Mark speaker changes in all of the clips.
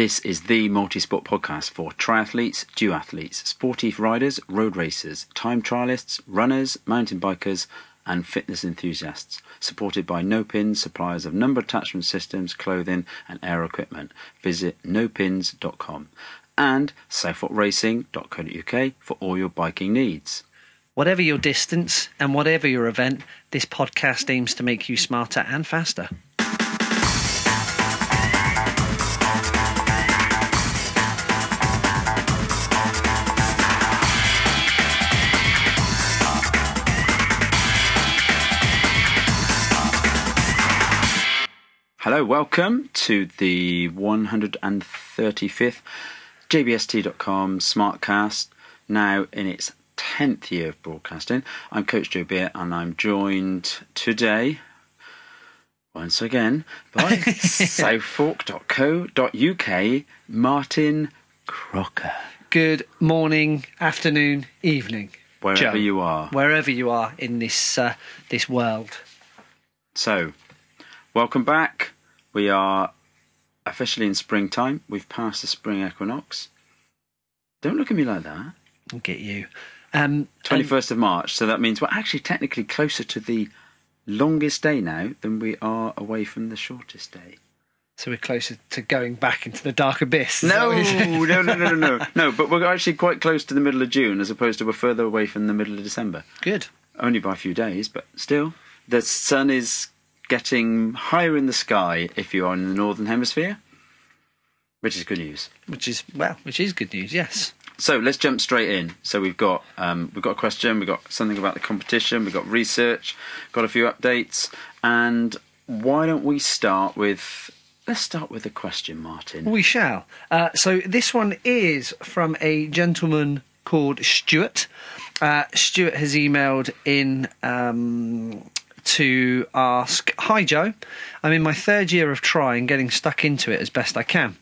Speaker 1: This is the multi-sport podcast for triathletes, duathletes, sportive riders, road racers, time trialists, runners, mountain bikers, and fitness enthusiasts. Supported by Nopinz, suppliers of number attachment systems, clothing, and air equipment. Visit nopinz.com and southforkracing.co.uk for all your biking needs.
Speaker 2: Whatever your distance and whatever your event, this podcast aims to make you smarter and faster.
Speaker 1: Hello, welcome to the 135th JBST.com Smartcast, now in its 10th year of broadcasting. I'm Coach Joe Beer and I'm joined today, once again, by southfork.co.uk, Martin Crocker.
Speaker 2: Good morning, afternoon, evening,
Speaker 1: Wherever
Speaker 2: Joe.
Speaker 1: you are.
Speaker 2: wherever you are in this uh, this world.
Speaker 1: So, welcome back. We are officially in springtime. We've passed the spring equinox. Don't look at me like that.
Speaker 2: I'll get you. Um,
Speaker 1: Twenty
Speaker 2: and-
Speaker 1: of March. So that means we're actually technically closer to the longest day now than we are away from the shortest day.
Speaker 2: so we're closer to going back into the dark abyss.
Speaker 1: No,
Speaker 2: what you're saying?
Speaker 1: no, no, no, no, no, no. But we're actually quite close to the middle of June, as opposed to we're further away from the middle of December.
Speaker 2: Good.
Speaker 1: Only by a few days, but still, the sun is getting higher in the sky if you are in the northern hemisphere, which is good news.
Speaker 2: Which is well, which is good news. Yes.
Speaker 1: So let's jump straight in. So we've got um, we've got a question, we've got something about the competition, we've got research, got a few updates, and why don't we start with let's start with a question, Martin.
Speaker 2: We shall. Uh, so this one is from a gentleman called Stuart. Uh, Stuart has emailed in um, to ask Hi, Joe. I'm in my third year of trying, getting stuck into it as best I can.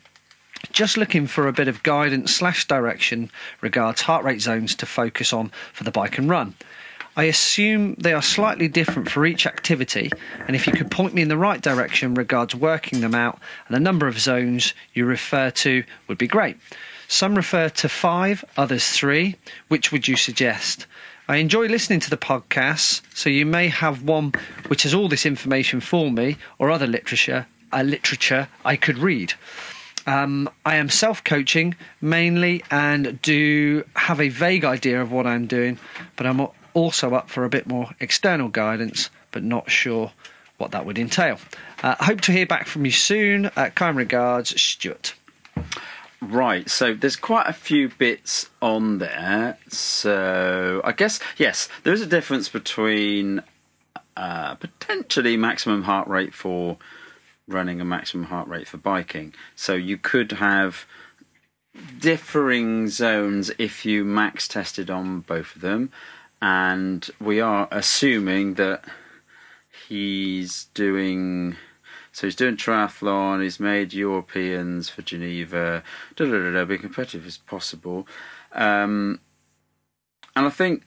Speaker 2: Just looking for a bit of guidance slash direction regards heart rate zones to focus on for the bike and run. I assume they are slightly different for each activity, and if you could point me in the right direction regards working them out and the number of zones you refer to would be great. Some refer to five, others three. Which would you suggest? I enjoy listening to the podcasts, so you may have one which has all this information for me, or other literature, uh, literature I could read. Um, I am self coaching mainly and do have a vague idea of what I'm doing, but I'm also up for a bit more external guidance, but not sure what that would entail. Uh, hope to hear back from you soon. Uh, kind regards, Stuart.
Speaker 1: Right, so there's quite a few bits on there. So I guess yes, there is a difference between uh, potentially maximum heart rate for running and maximum heart rate for biking. So you could have differing zones if you max tested on both of them, and we are assuming that he's doing. So he's doing triathlon. He's made Europeans for Geneva. Da da da da. Be competitive as possible. Um, and I think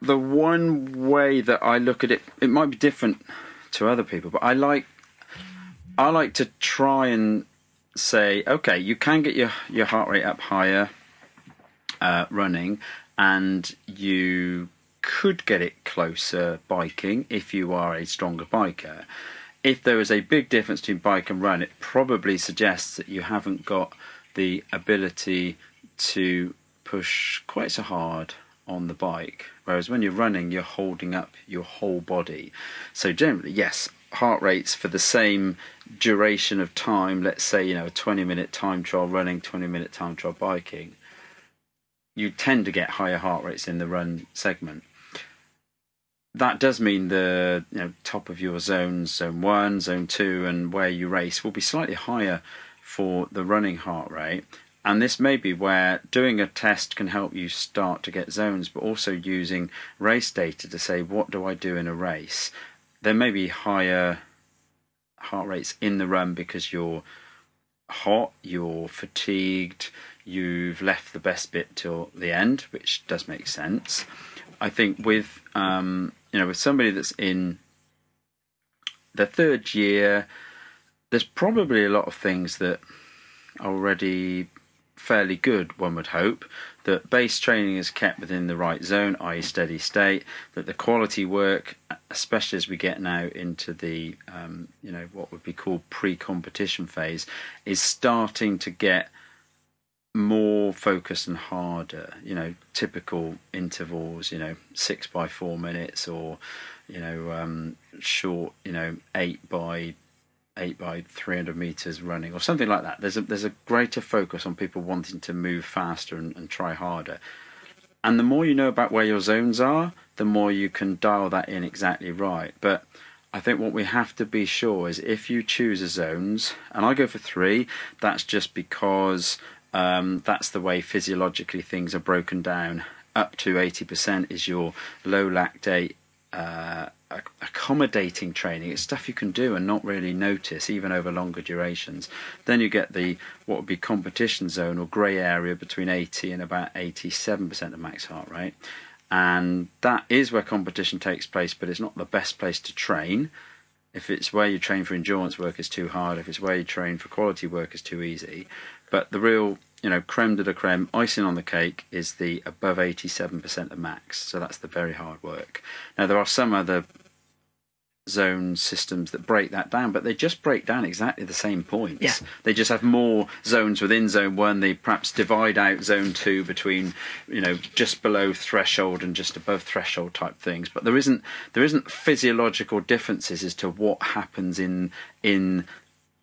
Speaker 1: the one way that I look at it, it might be different to other people, but I like I like to try and say, okay, you can get your your heart rate up higher uh, running, and you could get it closer biking if you are a stronger biker. If there is a big difference between bike and run, it probably suggests that you haven't got the ability to push quite so hard on the bike. Whereas when you're running, you're holding up your whole body. So generally, yes, heart rates for the same duration of time, let's say, you know, a 20 minute time trial running, 20 minute time trial biking, you tend to get higher heart rates in the run segment. That does mean the you know top of your zones, zone one, zone two, and where you race will be slightly higher for the running heart rate. And this may be where doing a test can help you start to get zones, but also using race data to say, what do I do in a race? There may be higher heart rates in the run because you're hot, you're fatigued, you've left the best bit till the end, which does make sense. I think with um, you know with somebody that's in the third year, there's probably a lot of things that are already fairly good, one would hope. That base training is kept within the right zone, i.e., steady state. That the quality work, especially as we get now into the, um, you know, what would be called pre-competition phase, is starting to get more focused and harder. You know, typical intervals. You know, six by four minutes, or you know, um, short. You know, eight by eight by 300 meters running or something like that. There's a there's a greater focus on people wanting to move faster and, and try harder. And the more you know about where your zones are, the more you can dial that in exactly right. But I think what we have to be sure is if you choose a zones, and I go for three, that's just because um, that's the way physiologically things are broken down. Up to 80% is your low lactate uh, accommodating training. It's stuff you can do and not really notice, even over longer durations. Then you get the what would be competition zone or grey area between 80 and about 87% of max heart rate. And that is where competition takes place, but it's not the best place to train. If it's where you train for endurance work, it's too hard. If it's where you train for quality work, it's too easy. But the real you know, creme de la creme, icing on the cake is the above 87% of max. So that's the very hard work. Now, there are some other zone systems that break that down, but they just break down exactly the same points.
Speaker 2: Yeah.
Speaker 1: They just have more zones within zone one. They perhaps divide out zone two between, you know, just below threshold and just above threshold type things. But there isn't there isn't physiological differences as to what happens in in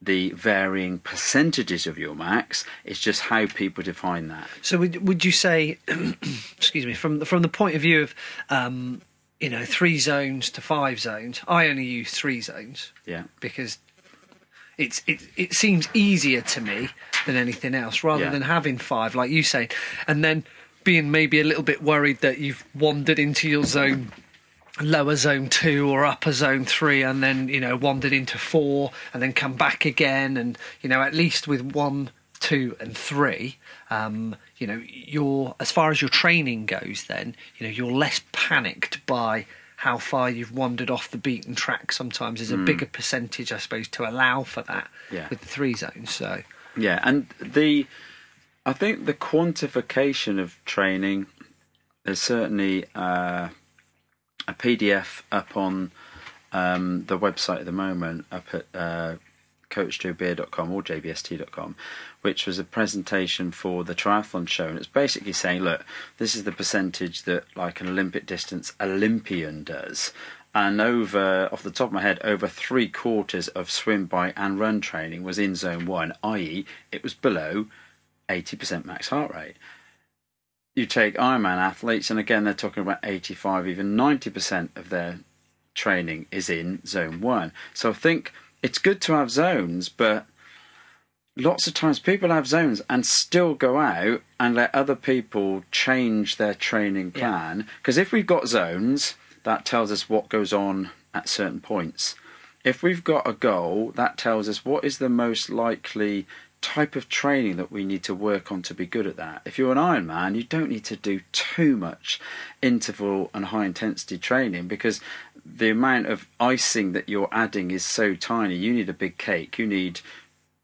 Speaker 1: the varying percentages of your max. It's just how people define that.
Speaker 2: So would would you say, excuse me, from the, from the point of view of, um, you know, three zones to five zones? I only use three zones.
Speaker 1: Yeah.
Speaker 2: Because it's it it seems easier to me than anything else, rather
Speaker 1: Yeah.
Speaker 2: than having five, like you say, and then being maybe a little bit worried that you've wandered into your zone lower zone two or upper zone three and then you know wandered into four and then come back again. And you know at least with one two and three um, you know you're as far as your training goes then you know you're less panicked by how far you've wandered off the beaten track. Sometimes there's a bigger percentage i suppose to allow for that
Speaker 1: Yeah.
Speaker 2: with the three zones so.
Speaker 1: Yeah, and the I think the quantification of training there's certainly uh, a PDF up on um, the website at the moment, up at uh, coachjoebeer.com or jbst.com, which was a presentation for the triathlon show, and it's basically saying, look, this is the percentage that like an Olympic distance Olympian does. And over, off the top of my head, over three quarters of swim, bike, and run training was in zone one, i.e., it was below 80% max heart rate you take Ironman athletes, and again, they're talking about 85, even 90% of their training is in zone one. So I think it's good to have zones, but lots of times people have zones and still go out and let other people change their training plan. Because if we've got zones, that tells us what goes on at certain points. If we've got a goal, that tells us what is the most likely type of training that we need to work on to be good at that. If you're an Ironman, you don't need to do too much interval and high intensity training because the amount of icing that you're adding is so tiny. You need a big cake. You need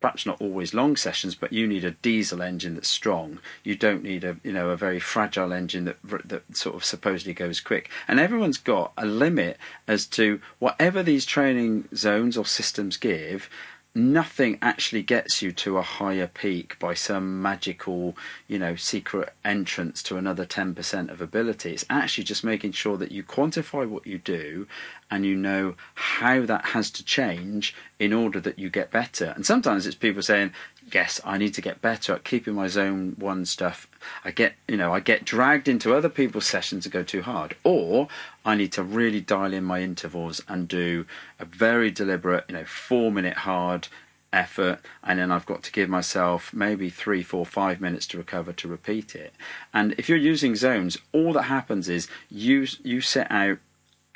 Speaker 1: perhaps not always long sessions, but you need a diesel engine that's strong. You don't need a you know a very fragile engine that that sort of supposedly goes quick. And everyone's got a limit as to whatever these training zones or systems give. Nothing actually gets you to a higher peak by some magical, you know, secret entrance to another 10% of ability. It's actually just making sure that you quantify what you do and you know how that has to change in order that you get better. And sometimes it's people saying, "Yes, I need to get better at keeping my zone one stuff." I get, you know, I get dragged into other people's sessions to go too hard, or I need to really dial in my intervals and do a very deliberate, you know, four minute hard effort and then I've got to give myself maybe three, four, five minutes to recover to repeat it. And if you're using zones, all that happens is you you set out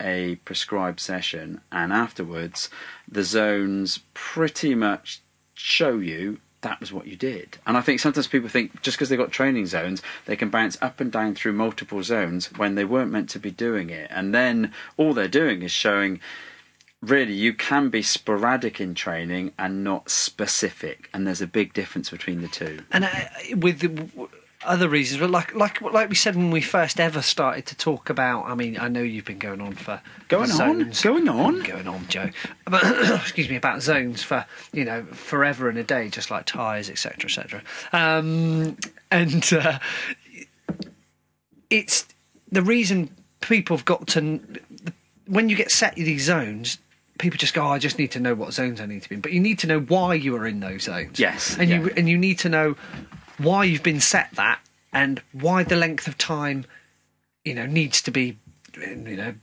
Speaker 1: a prescribed session and afterwards the zones pretty much show you that was what you did. And I think sometimes people think just because they've got training zones, they can bounce up and down through multiple zones when they weren't meant to be doing it. And then all they're doing is showing really you can be sporadic in training and not specific, and there's a big difference between the two.
Speaker 2: And uh, with the, other reasons, but like like like we said when we first ever started to talk about. I mean, I know you've been going on for
Speaker 1: Going on, going on.
Speaker 2: going on, Joe. But excuse me about zones for you know forever and a day, just like tires, etc., etc. Um, and uh, it's the reason people have got to when you get set these zones. People just go, oh, I just need to know what zones I need to be in. But you need to know why you are in those zones.
Speaker 1: Yes,
Speaker 2: And you and you need to know why you've been set that and why the length of time you know needs to be you know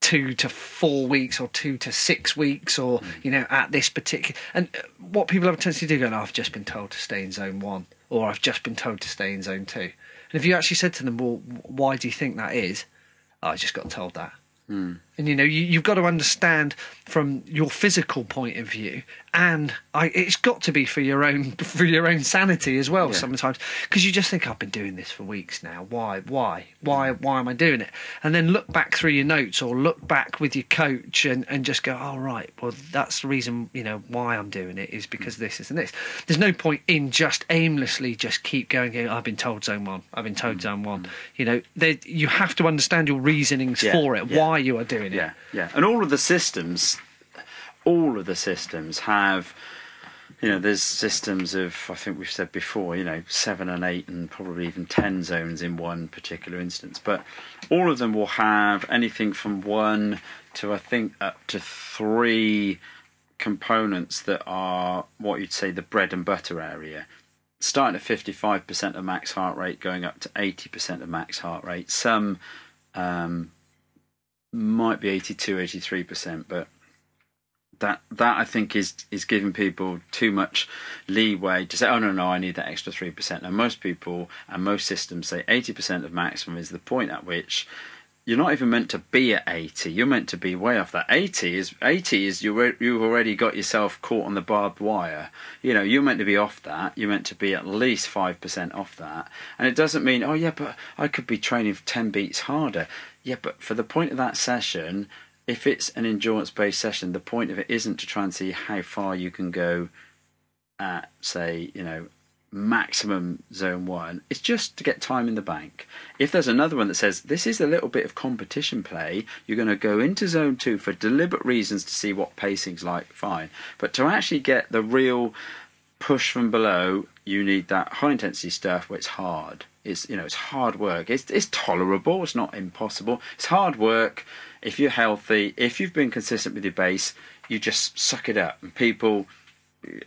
Speaker 2: two to four weeks or two to six weeks or you know at this particular and what people have a tendency to do go no, i've just been told to stay in zone one or i've just been told to stay in zone two. And if you actually said to them well why do you think that is? Oh, i just got told that and you know you, you've got to understand from your physical point of view and I, it's got to be for your own for your own sanity as well
Speaker 1: Yeah.
Speaker 2: sometimes. Because you just think i've been doing this for weeks now. Why why why why am i doing it? And then look back through your notes or look back with your coach and, and just go oh right. Well that's the reason you know why i'm doing it is because this this and this. There's no point in just aimlessly just keep going going, i've been told zone one. I've been told mm. zone one. Mm. You know there, you have to understand your reasonings
Speaker 1: Yeah,
Speaker 2: for it.
Speaker 1: Yeah.
Speaker 2: Why you are doing it
Speaker 1: Yeah, yeah. And all of the systems, all of the systems have, you know, there's systems of, I think we've said before, you know, seven and eight and probably even ten zones in one particular instance. But all of them will have anything from one to, I think, up to three components that are what you'd say the bread and butter area. Starting at 55% of max heart rate, going up to 80% of max heart rate. Some um, might be 82 83% but that that I think is is giving people too much leeway to say oh no no I need that extra 3% now most people and most systems say 80% of maximum is the point at which you're not even meant to be at 80 you're meant to be way off that. 80 is 80 is you re- you've already got yourself caught on the barbed wire. You know you're meant to be off that. You're meant to be at least 5% off that. And it doesn't mean oh yeah but I could be training 10 beats harder yeah but for the point of that session if it's an endurance based session the point of it isn't to try and see how far you can go at say you know maximum zone one. It's just to get time in the bank. If there's another one that says this is a little bit of competition play. You're going to go into zone two for deliberate reasons to see what pacing's like fine. But to actually get the real push from below you need that high intensity stuff where it's hard it's you know it's hard work. It's it's tolerable. It's not impossible. It's hard work. If you're healthy if you've been consistent with your base you just suck it up. And people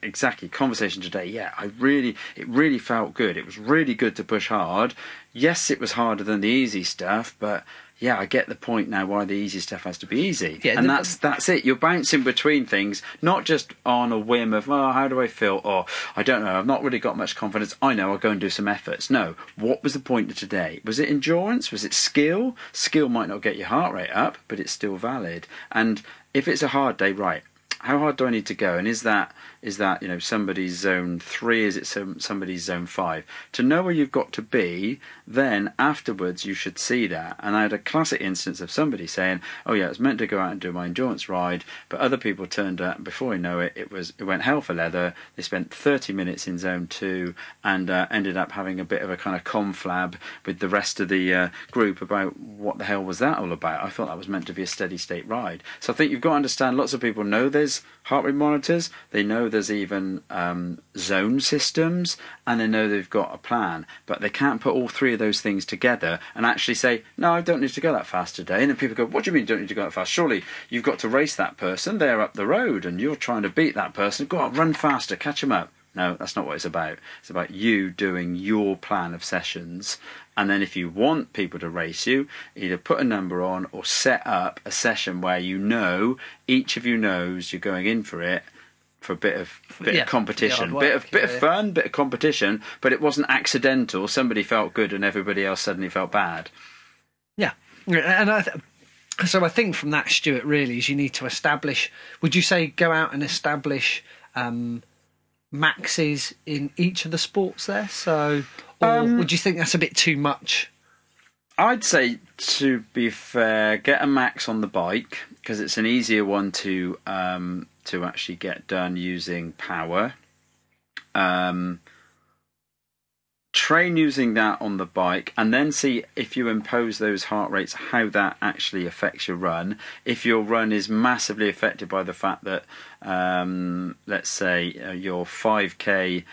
Speaker 1: exactly conversation today yeah i really it really felt good. It was really good to push hard. Yes it was harder than the easy stuff but yeah i get the point now why the easy stuff has to be easy.
Speaker 2: Yeah,
Speaker 1: and that's that's it. You're bouncing between things not just on a whim of oh how do i feel? or i don't know i've not really got much confidence. I know i'll go and do some efforts. No. What was the point of today? Was it endurance? Was it skill? Skill might not get your heart rate up but it's still valid. And if it's a hard day right how hard do I need to go? And is that is that you know somebody's zone three? Is it some, somebody's zone five? To know where you've got to be, then afterwards you should see that. And I had a classic instance of somebody saying, "Oh yeah, I was meant to go out and do my endurance ride, but other people turned up. Before I know it, it was it went hell for leather. They spent 30 minutes in zone two and uh, ended up having a bit of a kind of conflab with the rest of the uh, group about what the hell was that all about. I thought that was meant to be a steady state ride. So I think you've got to understand. Lots of people know there's heart rate monitors. They know there's even um, zone systems, and they know they've got a plan. But they can't put all three of those things together and actually say, "No, I don't need to go that fast today." And then people go, "What do you mean you don't need to go that fast? Surely you've got to race that person. They're up the road, and you're trying to beat that person. Go on, run faster, catch them up." No, that's not what it's about. It's about you doing your plan of sessions. And then if you want people to race you, either put a number on or set up a session where you know, each of you knows you're going in for it for a bit of bit
Speaker 2: Yeah,
Speaker 1: of competition,
Speaker 2: the
Speaker 1: bit of bit
Speaker 2: work,
Speaker 1: of
Speaker 2: yeah.
Speaker 1: fun, bit of competition, but it wasn't accidental. Somebody felt good and everybody else suddenly felt bad.
Speaker 2: Yeah, and I th- so I think from that, Stuart, really is you need to establish. Would you say go out and establish um, maxes in each of the sports there? So, or
Speaker 1: Um,
Speaker 2: would you think that's a bit too much?
Speaker 1: I'd say, to be fair, get a max on the bike because it's an easier one to um, to actually get done using power. Um, train using that on the bike and then see if you impose those heart rates how that actually affects your run. If your run is massively affected by the fact that um, let's say uh, your 5k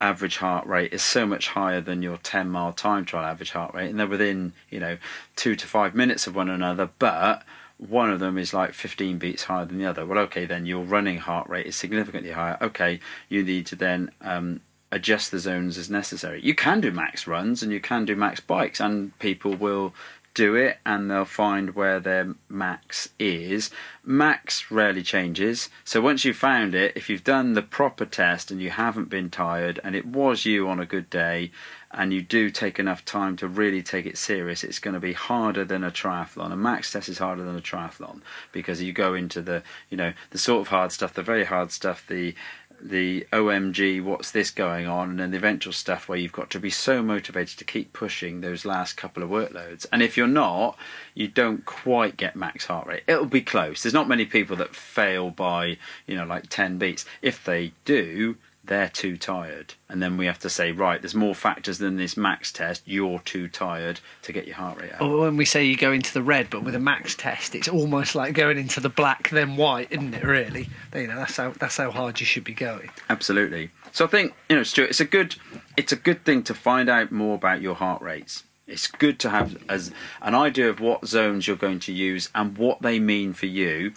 Speaker 1: average heart rate is so much higher than your 10 mile time trial average heart rate and they're within you know 2 to 5 minutes of one another but one of them is like 15 beats higher than the other. Well okay then your running heart rate is significantly higher. Okay you need to then um, adjust the zones as necessary. You can do max runs and you can do max bikes, and people will do it and they'll find where their max is. Max rarely changes. So once you've found it, if you've done the proper test and you haven't been tired and it was you on a good day and you do take enough time to really take it serious, it's going to be harder than a triathlon. A max test is harder than a triathlon because you go into the, you know, the sort of hard stuff, the very hard stuff, the the OMG, what's this going on, and then the eventual stuff where you've got to be so motivated to keep pushing those last couple of workloads. And if you're not, you don't quite get max heart rate. It'll be close. There's not many people that fail by, you know, like 10 beats. If they do, they're too tired. And then we have to say, right, there's more factors than this max test. You're too tired to get your heart rate out.
Speaker 2: Or when we say you go into the red, but with a max test, it's almost like going into the black, then white, isn't it? Really, you know, that's how that's how hard you should be going.
Speaker 1: Absolutely. So I think you know, Stuart, it's a good it's a good thing to find out more about your heart rates. It's good to have as an idea of what zones you're going to use and what they mean for you,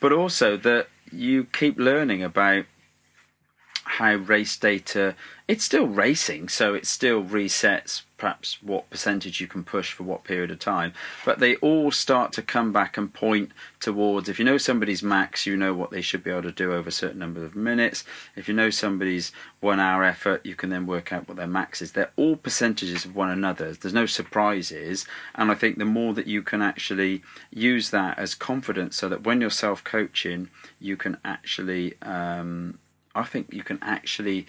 Speaker 1: but also that you keep learning about how race data. It's still racing so it still resets perhaps what percentage you can push for what period of time. But they all start to come back and point towards if you know somebody's max you know what they should be able to do over a certain number of minutes. If you know somebody's one hour effort you can then work out what their max is. They're all percentages of one another. There's no surprises. And i think the more that you can actually use that as confidence so that when you're self coaching you can actually um, I think you can actually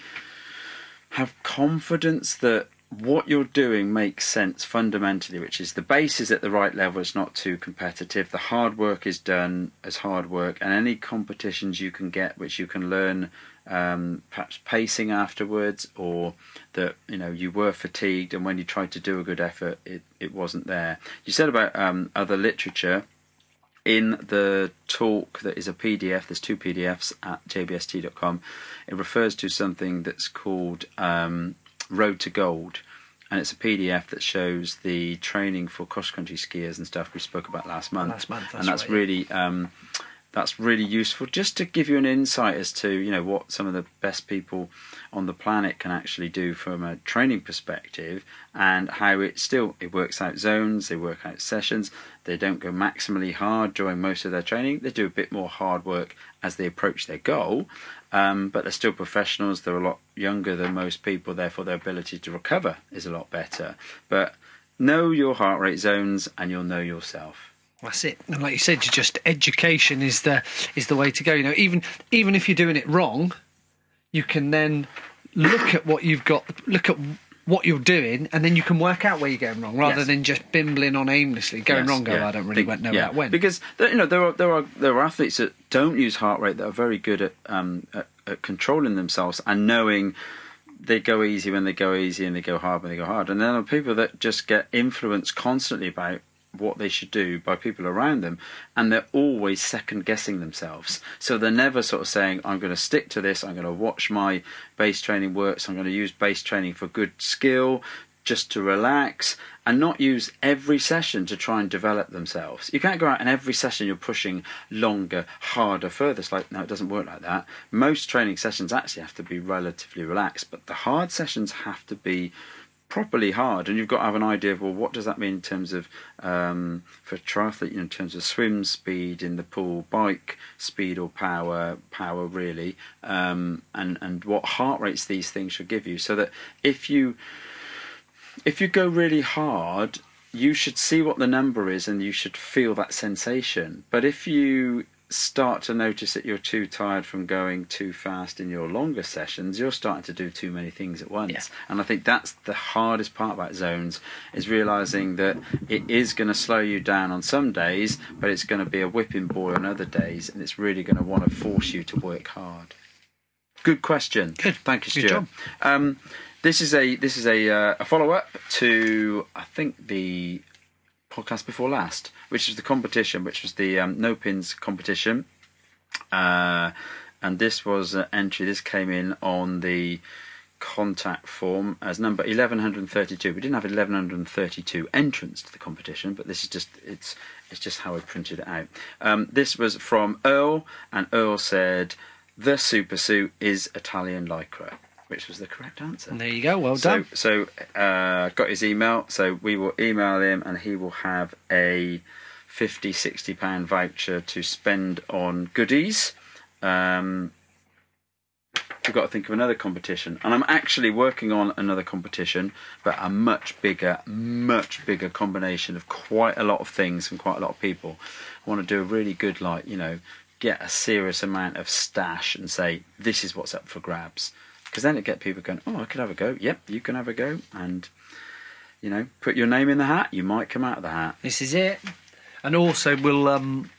Speaker 1: have confidence that what you're doing makes sense fundamentally, which is the base is at the right level, it's not too competitive, the hard work is done as hard work, and any competitions you can get which you can learn um, perhaps pacing afterwards, or that you know you were fatigued and when you tried to do a good effort, it, it wasn't there. You said about um, other literature in the talk that is a PDF, there's two PDFs at jbst.com. It refers to something that's called um, Road to Gold, and it's a PDF that shows the training for cross country skiers and stuff we spoke about last month.
Speaker 2: Last month, that's
Speaker 1: and that's
Speaker 2: right,
Speaker 1: really. Um, that's really useful just to give you an insight as to you know what some of the best people on the planet can actually do from a training perspective and how it still it works out zones they work out sessions they don't go maximally hard during most of their training. They do a bit more hard work as they approach their goal um, but they're still professionals. They're a lot younger than most people. Therefore their ability to recover is a lot better. But know your heart rate zones and you'll know yourself.
Speaker 2: That's it. And like you said, just education is the is the way to go. You know, even even if you're doing it wrong, you can then look at what you've got, look at what you're doing, and then you can work out where you're going wrong, rather
Speaker 1: Yes.
Speaker 2: than just bimbling on aimlessly, going
Speaker 1: Yes,
Speaker 2: wrong. Go,
Speaker 1: yeah.
Speaker 2: I don't really
Speaker 1: Big-
Speaker 2: know
Speaker 1: yeah.
Speaker 2: that when.
Speaker 1: Because you know there are there are there are athletes that don't use heart rate that are very good at um at, at controlling themselves and knowing they go easy when they go easy and they go hard when they go hard. And then there are people that just get influenced constantly about what they should do by people around them and they're always second guessing themselves so they're never sort of saying i'm going to stick to this i'm going to watch my base training works i'm going to use base training for good skill just to relax and not use every session to try and develop themselves. You can't go out and every session you're pushing longer, harder, further. It's like, no, it doesn't work like that. Most training sessions actually have to be relatively relaxed, but the hard sessions have to be properly hard and you've got to have an idea of well what does that mean in terms of um, for triathlete you know in terms of swim speed in the pool bike speed or power power really um, and and what heart rates these things should give you so that if you if you go really hard, you should see what the number is and you should feel that sensation. But if you start to notice that you're too tired from going too fast in your longer sessions, you're starting to do too many things at once.
Speaker 2: Yeah.
Speaker 1: And I think that's the hardest part about zones is realizing that it is going to slow you down on some days, but it's going to be a whipping boy on other days, and it's really going to want to force you to work hard. Good question.
Speaker 2: Good.
Speaker 1: Thank you,
Speaker 2: Good
Speaker 1: Stuart.
Speaker 2: job.
Speaker 1: Um, this is a this is a uh, a follow up to I think the podcast before last, which was the competition, which was the um, Nopinz competition. Uh, and this was an entry. This came in on the contact form as number 1132. We didn't have 1132 entrants to the competition, but this is just it's it's just how I printed it out. Um, this was from Earl, and Earl said the super suit is Italian lycra, which was the correct answer.
Speaker 2: And there you go. Well
Speaker 1: So,
Speaker 2: done.
Speaker 1: so uh, got his email. So we will email him, and he will have a 50, 60 pound voucher to spend on goodies. Um, we've got to think of another competition, and I'm actually working on another competition, but a much bigger, much bigger combination of quite a lot of things from quite a lot of people. I want to do a really good, like you know, get a serious amount of stash and say this is what's up for grabs, because then it get people going, oh, I could have a go. Yep, you can have a go, and you know, put your name in the hat. You might come out of the hat.
Speaker 2: This is it. And also, we'll um,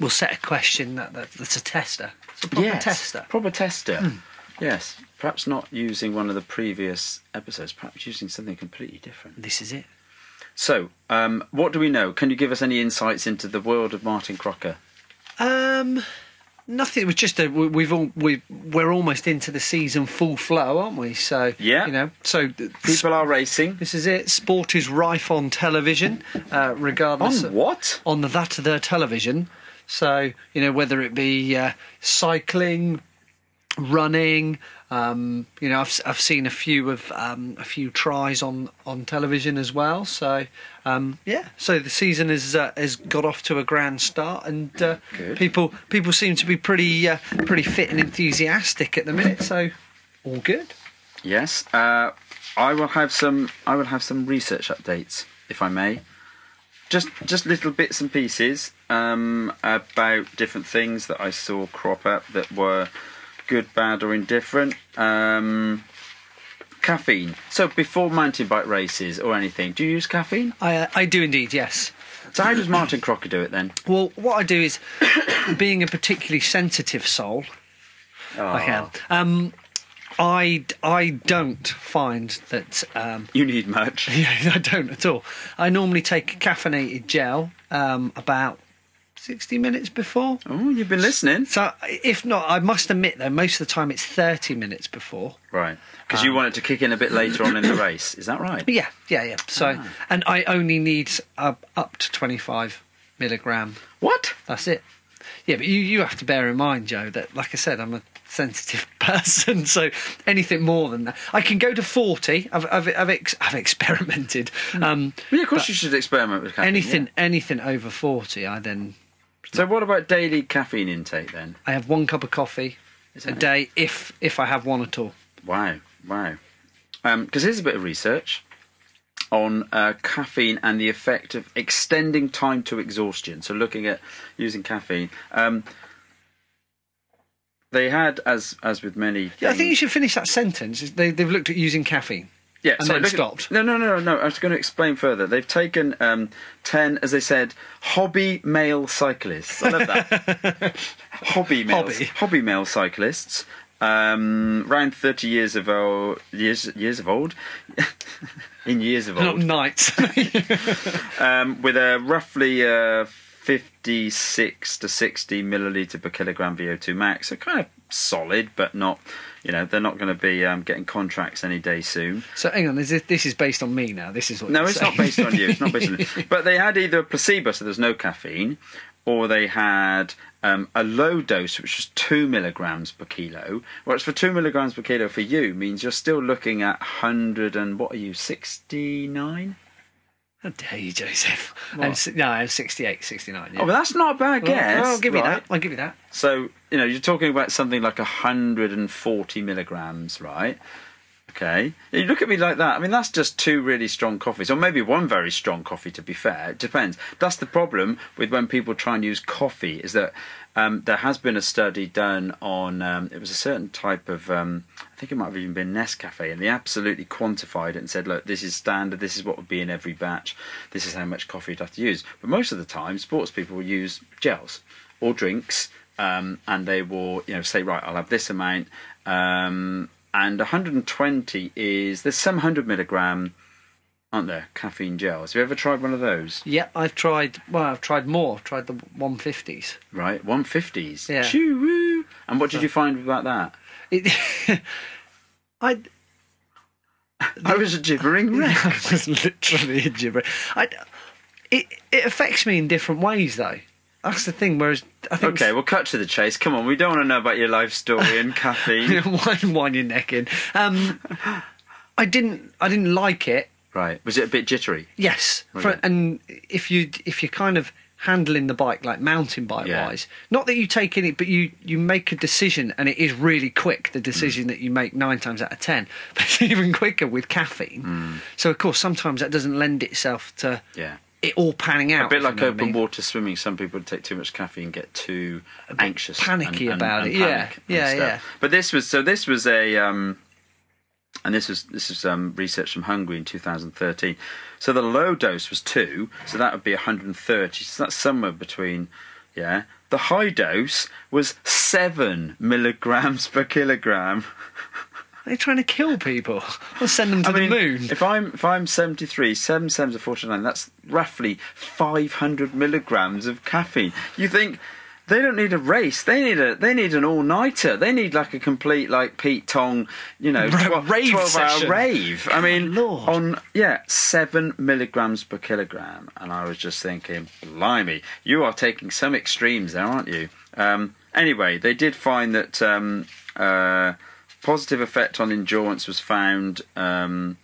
Speaker 2: we'll set a question that, that that's a tester. It's a proper
Speaker 1: Yes,
Speaker 2: tester.
Speaker 1: Proper tester.
Speaker 2: Hmm.
Speaker 1: Yes. Perhaps not using one of the previous episodes, perhaps using something completely different.
Speaker 2: This is it.
Speaker 1: So, um, what do we know? Can you give us any insights into the world of Martin Crocker?
Speaker 2: Um, nothing. It was just a. we- We've all we we're almost into the season full flow, aren't we? So
Speaker 1: Yeah.
Speaker 2: you know. So
Speaker 1: People are racing.
Speaker 2: this is it. Sport is rife on television, uh, regardless.
Speaker 1: On what?
Speaker 2: on the that of their television. So you know whether it be uh, cycling, running. Um, you know, I've I've seen a few of um, a few tries on on television as well. So um, yeah, so the season has uh, has got off to a grand start, and uh, people people seem to be pretty uh, pretty fit and enthusiastic at the minute. So all good.
Speaker 1: Yes. Uh, I will have some. I will have some research updates, if I may. Just, just little bits and pieces um, about different things that I saw crop up that were good, bad, or indifferent. Um, caffeine. So, before mountain bike races or anything, do you use caffeine?
Speaker 2: I uh, I do indeed. Yes.
Speaker 1: So, how does Martin Crocker do it then?
Speaker 2: Well, what I do is, being a particularly sensitive soul, I can. Um, I I don't find that. Um,
Speaker 1: You need much.
Speaker 2: yeah, I don't at all. I normally take a caffeinated gel um, about sixty minutes before.
Speaker 1: Oh, you've been listening,
Speaker 2: So if not, I must admit though, most of the time it's thirty minutes before.
Speaker 1: right? Because you want it to kick in a bit later on in the race. Is that right?
Speaker 2: Yeah, yeah, yeah. So
Speaker 1: Ah.
Speaker 2: and I only need uh, up to twenty five milligram.
Speaker 1: What?
Speaker 2: That's it. Yeah, but you, you have to bear in mind, Joe, that like I said, I'm a sensitive person, so anything more than that, I can go to forty. I've I've I've, ex- I've experimented. Um,
Speaker 1: Well, yeah, of course you should experiment with caffeine.
Speaker 2: anything
Speaker 1: yeah.
Speaker 2: anything over forty, I then
Speaker 1: So, what about daily caffeine intake then?
Speaker 2: I have one cup of coffee a
Speaker 1: it?
Speaker 2: day, if if I have one at all.
Speaker 1: Wow, wow. Because here's a bit of research on uh, caffeine and the effect of extending time to exhaustion. So, looking at using caffeine. Um, they had, as as with many,
Speaker 2: Yeah, I think you should finish that sentence. They, they've looked at using caffeine.
Speaker 1: Yeah,
Speaker 2: and
Speaker 1: so
Speaker 2: then
Speaker 1: at-
Speaker 2: stopped.
Speaker 1: No, no, no, no. I was going to explain further. They've taken um, ten, as they said, hobby male cyclists. I love that. hobby male,
Speaker 2: Hobby.
Speaker 1: hobby male cyclists. Um, around thirty years of old, years years of old, in years of
Speaker 2: Not
Speaker 1: old,
Speaker 2: nights.
Speaker 1: um, with a roughly uh, fifty-six to sixty milliliter per kilogram VO2 max. So kind of solid, but not. You know, they're not going to be um, getting contracts any day soon.
Speaker 2: so hang on, is this, this is based on me now. This is what.
Speaker 1: No, it's not based on you. It's not based on you. But they had either a placebo, so there's no caffeine, or they had um, a low dose, which was two milligrams per kilo. Whereas for two milligrams per kilo for you means you're still looking at hundred and what are you, sixty nine?
Speaker 2: How dare you, Joseph? I'm, si- no, I'm 68, 69. Yeah.
Speaker 1: Oh, but that's not a bad
Speaker 2: Well,
Speaker 1: guess.
Speaker 2: I'll give you
Speaker 1: right?
Speaker 2: that. I'll give you that.
Speaker 1: So you know, you're talking about something like hundred and forty milligrams, right? Okay. You look at me like that. I mean, that's just two really strong coffees, or maybe one very strong coffee. To be fair, it depends. That's the problem with when people try and use coffee is that um, there has been a study done on um, it was a certain type of um, I think it might have even been Nescafe, and they absolutely quantified it and said, look, this is standard. This is what would be in every batch. This is how much coffee you'd have to use. But most of the time, sports people use gels or drinks. Um, and they will, you know, say, right, I'll have this amount, um, and 120 is there's some 100 milligram, aren't there? Caffeine gels. Have you ever tried one of those?
Speaker 2: Yeah, I've tried. Well, I've tried more. I've tried the 150s.
Speaker 1: Right, 150s.
Speaker 2: Yeah.
Speaker 1: Choo-woo. And what did you find about that?
Speaker 2: It, I
Speaker 1: I was a gibbering wreck.
Speaker 2: I was literally a gibber. I, it it affects me in different ways though. That's the thing. Whereas I think
Speaker 1: Okay, we'll cut to the chase. Come on, we don't want to know about your life story and caffeine.
Speaker 2: wind, wind your neck in. Um, I didn't I didn't like it.
Speaker 1: right. Was it a bit jittery?
Speaker 2: Yes,
Speaker 1: Okay.
Speaker 2: for, and if you if you're kind of handling the bike like mountain bike
Speaker 1: Yeah.
Speaker 2: wise, not that you take in it, but you you make a decision and it is really quick. The decision that you make nine times out of ten, but it's even quicker with caffeine. So of course sometimes that doesn't lend itself to
Speaker 1: Yeah.
Speaker 2: It all panning out.
Speaker 1: A bit
Speaker 2: you
Speaker 1: like
Speaker 2: know what I
Speaker 1: open
Speaker 2: mean.
Speaker 1: water swimming. Some people take too much caffeine, and get too anxious,
Speaker 2: panicky
Speaker 1: and- and-
Speaker 2: about
Speaker 1: and
Speaker 2: it. Yeah, yeah,
Speaker 1: stuff.
Speaker 2: yeah.
Speaker 1: But this was so. This was a, um, and this was this was um, research from Hungary in 2013. So the low dose was two, so that would be 130. So that's somewhere between, yeah. The high dose was seven milligrams per kilogram.
Speaker 2: They're trying to kill people or send them to
Speaker 1: I
Speaker 2: the
Speaker 1: mean,
Speaker 2: moon.
Speaker 1: if I'm if I'm 73, seven sevens are 49. That's roughly 500 milligrams of caffeine. You think they don't need a race? They need a they need an all nighter. They need like a complete like Pete Tong, you know,
Speaker 2: Ra-
Speaker 1: twelve,
Speaker 2: rave
Speaker 1: 12 hour
Speaker 2: session.
Speaker 1: rave. I mean,
Speaker 2: Lord.
Speaker 1: on yeah, seven milligrams per kilogram, and I was just thinking, blimey, you are taking some extremes there, aren't you? Um, anyway, they did find that. Um, uh, positive effect on endurance was found, um,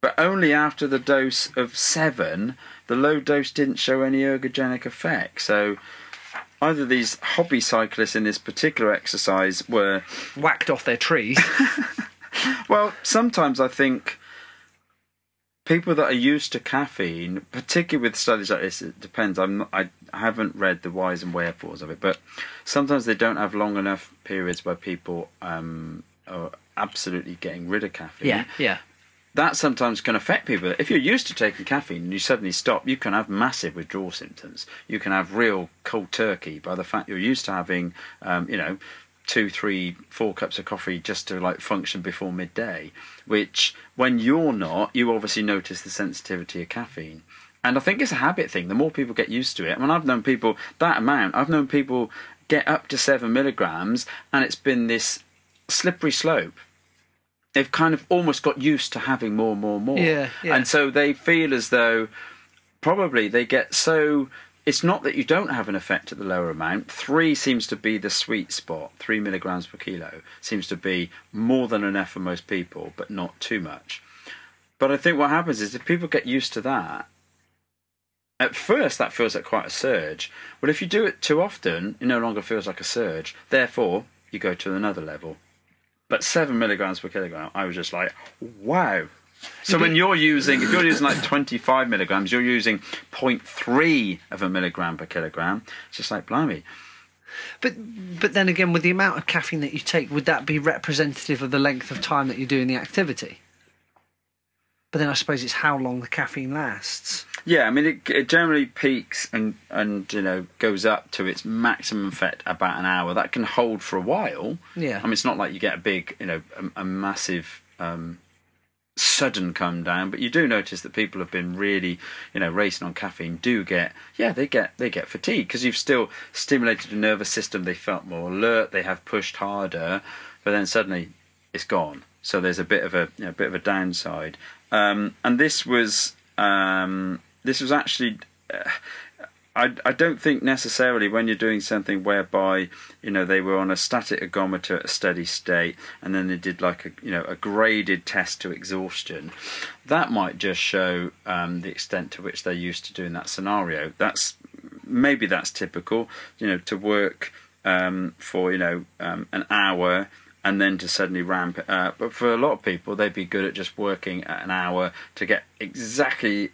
Speaker 1: but only after the dose of seven. The low dose didn't show any ergogenic effect. So either these hobby cyclists in this particular exercise were
Speaker 2: Whacked off their trees.
Speaker 1: well. Sometimes I think people that are used to caffeine, particularly with studies like this, it depends. I'm not, I haven't read the whys and wherefores of it, but sometimes they don't have long enough periods where people um, are absolutely getting rid of caffeine.
Speaker 2: yeah, yeah.
Speaker 1: that sometimes can affect people. If you're used to taking caffeine and you suddenly stop, you can have massive withdrawal symptoms. You can have real cold turkey by the fact you're used to having, um, you know, two, three, four cups of coffee just to like function before midday. Which, when you're not, you obviously notice the sensitivity of caffeine. And I think it's a habit thing. The more people get used to it, I mean, I've known people that amount. I've known people get up to seven milligrams, and it's been this slippery slope they've kind of almost got used to having more, more, more.
Speaker 2: Yeah, yeah.
Speaker 1: And so they feel as though probably they get so. It's not that you don't have an effect at the lower amount. Three seems to be the sweet spot. Three milligrams per kilo seems to be more than enough for most people, but not too much. But I think what happens is if people get used to that, at first that feels like quite a surge. But if you do it too often, it no longer feels like a surge. Therefore, you go to another level. But seven milligrams per kilogram, I was just like, wow. So when you're using, if you're using like 25 milligrams, you're using 0.3 of a milligram per kilogram. It's just like, blimey.
Speaker 2: But but then again, with the amount of caffeine that you take, would that be representative of the length of time that you're doing the activity? But then I suppose it's how long the caffeine lasts.
Speaker 1: Yeah, I mean, it, it generally peaks and, and, you know, goes up to its maximum effect about an hour. That can hold for a while.
Speaker 2: Yeah.
Speaker 1: I mean, it's not like you get a big, you know, a, a massive um, sudden come down, but you do notice that people have been really, you know, racing on caffeine. Do get, yeah, they get they get fatigued because you've still stimulated the nervous system. They felt more alert. They have pushed harder, but then suddenly it's gone. So there's a bit of a you know, bit of a downside. Um, and this was um, this was actually. Uh, I, I don't think necessarily when you're doing something whereby you know they were on a static ergometer at a steady state and then they did like a you know a graded test to exhaustion that might just show um, the extent to which they're used to doing that scenario that's maybe that's typical you know to work um, for you know um, an hour and then to suddenly ramp it up. But for a lot of people, they'd be good at just working at an hour to get exactly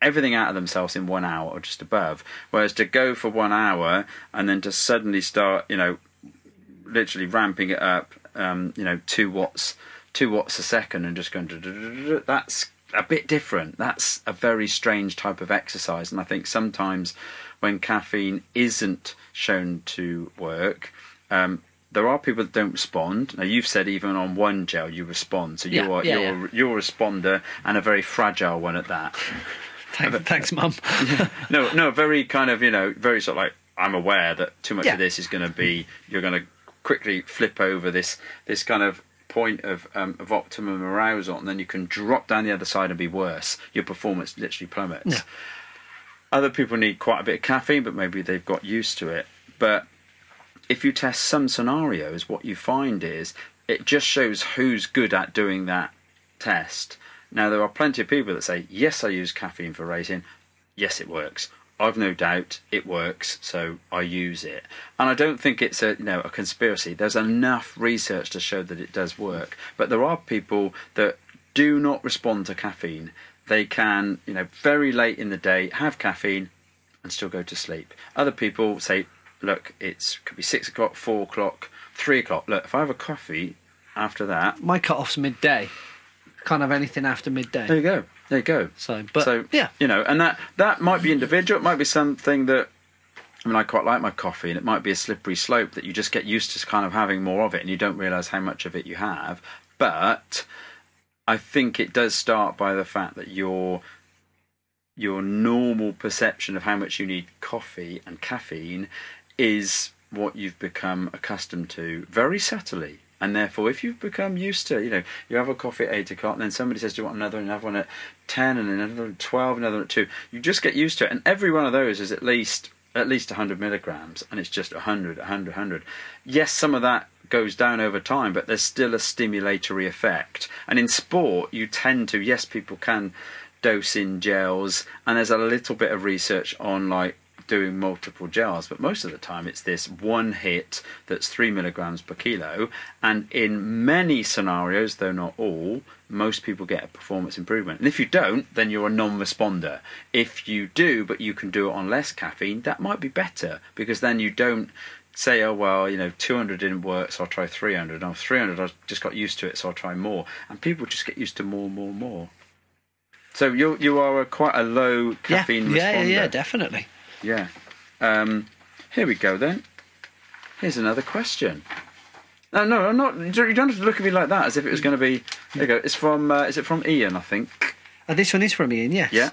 Speaker 1: everything out of themselves in one hour or just above. Whereas to go for one hour and then to suddenly start, you know, literally ramping it up, um, you know, two watts, two watts a second, and just going. to That's a bit different. That's a very strange type of exercise, and I think sometimes when caffeine isn't shown to work. Um, there are people that don't respond. Now you've said even on one gel you respond, so you
Speaker 2: Yeah,
Speaker 1: are
Speaker 2: yeah,
Speaker 1: you're
Speaker 2: yeah.
Speaker 1: you're a responder and a very fragile one at that.
Speaker 2: Thanks, thanks mum.
Speaker 1: no, no, very kind of you know very sort of like I'm aware that too much of this is going to be you're going to quickly flip over this this kind of point of um, of optimum arousal, and then you can drop down the other side and be worse. Your performance literally plummets. Other people need quite a bit of caffeine, but maybe they've got used to it. But if you test some scenarios, what you find is it just shows who's good at doing that test. Now, there are plenty of people that say, Yes, I use caffeine for racing. Yes, it works. I've no doubt it works, so I use it. And I don't think it's a you know a conspiracy. There's enough research to show that it does work. But there are people that do not respond to caffeine. They can, you know, very late in the day have caffeine and still go to sleep. Other people say, look, it's could be six o'clock, four o'clock, three o'clock. Look, if I have a coffee after that,
Speaker 2: My cut off's midday. Can't have anything after midday.
Speaker 1: there you go, there you go.
Speaker 2: So, but
Speaker 1: so
Speaker 2: yeah,
Speaker 1: you know, and that that might be individual. It might be something that. I mean, I quite like my coffee, and it might be a slippery slope that you just get used to kind of having more of it, and you don't realise how much of it you have. But I think it does start by the fact that your your normal perception of how much you need coffee and caffeine is what you've become accustomed to very subtly. And therefore, if you've become used to, you know, you have a coffee at eight o'clock, and then somebody says, "Do you want another?" and have one at ten, and then another at twelve, another at two. You just get used to it, and every one of those is at least at least 100 milligrams, and it's just 100, 100, 100. Yes, some of that goes down over time, but there's still a stimulatory effect. And in sport, you tend to, yes, people can dose in gels, and there's a little bit of research on like doing multiple gels, but most of the time it's this one hit that's three milligrams per kilo. And in many scenarios, though not all, most people get a performance improvement. And if you don't, then you're a non responder. If you do, but you can do it on less caffeine, that might be better because then you don't say, oh, well, you know, 200 didn't work, so I'll try 300. Oh, 300, I just got used to it, so I'll try more. And people just get used to more, more, more. So you you are a, quite a low
Speaker 2: yeah,
Speaker 1: caffeine
Speaker 2: yeah, yeah,
Speaker 1: responder.
Speaker 2: yeah, definitely.
Speaker 1: Yeah. Um, here we go then. Here's another question. No, no, I'm not. You don't have to look at me like that, as if it was going to be. There you go. It's from. Uh, is it from Ian? I think.
Speaker 2: Uh, this one is from Ian, yes.
Speaker 1: Yeah.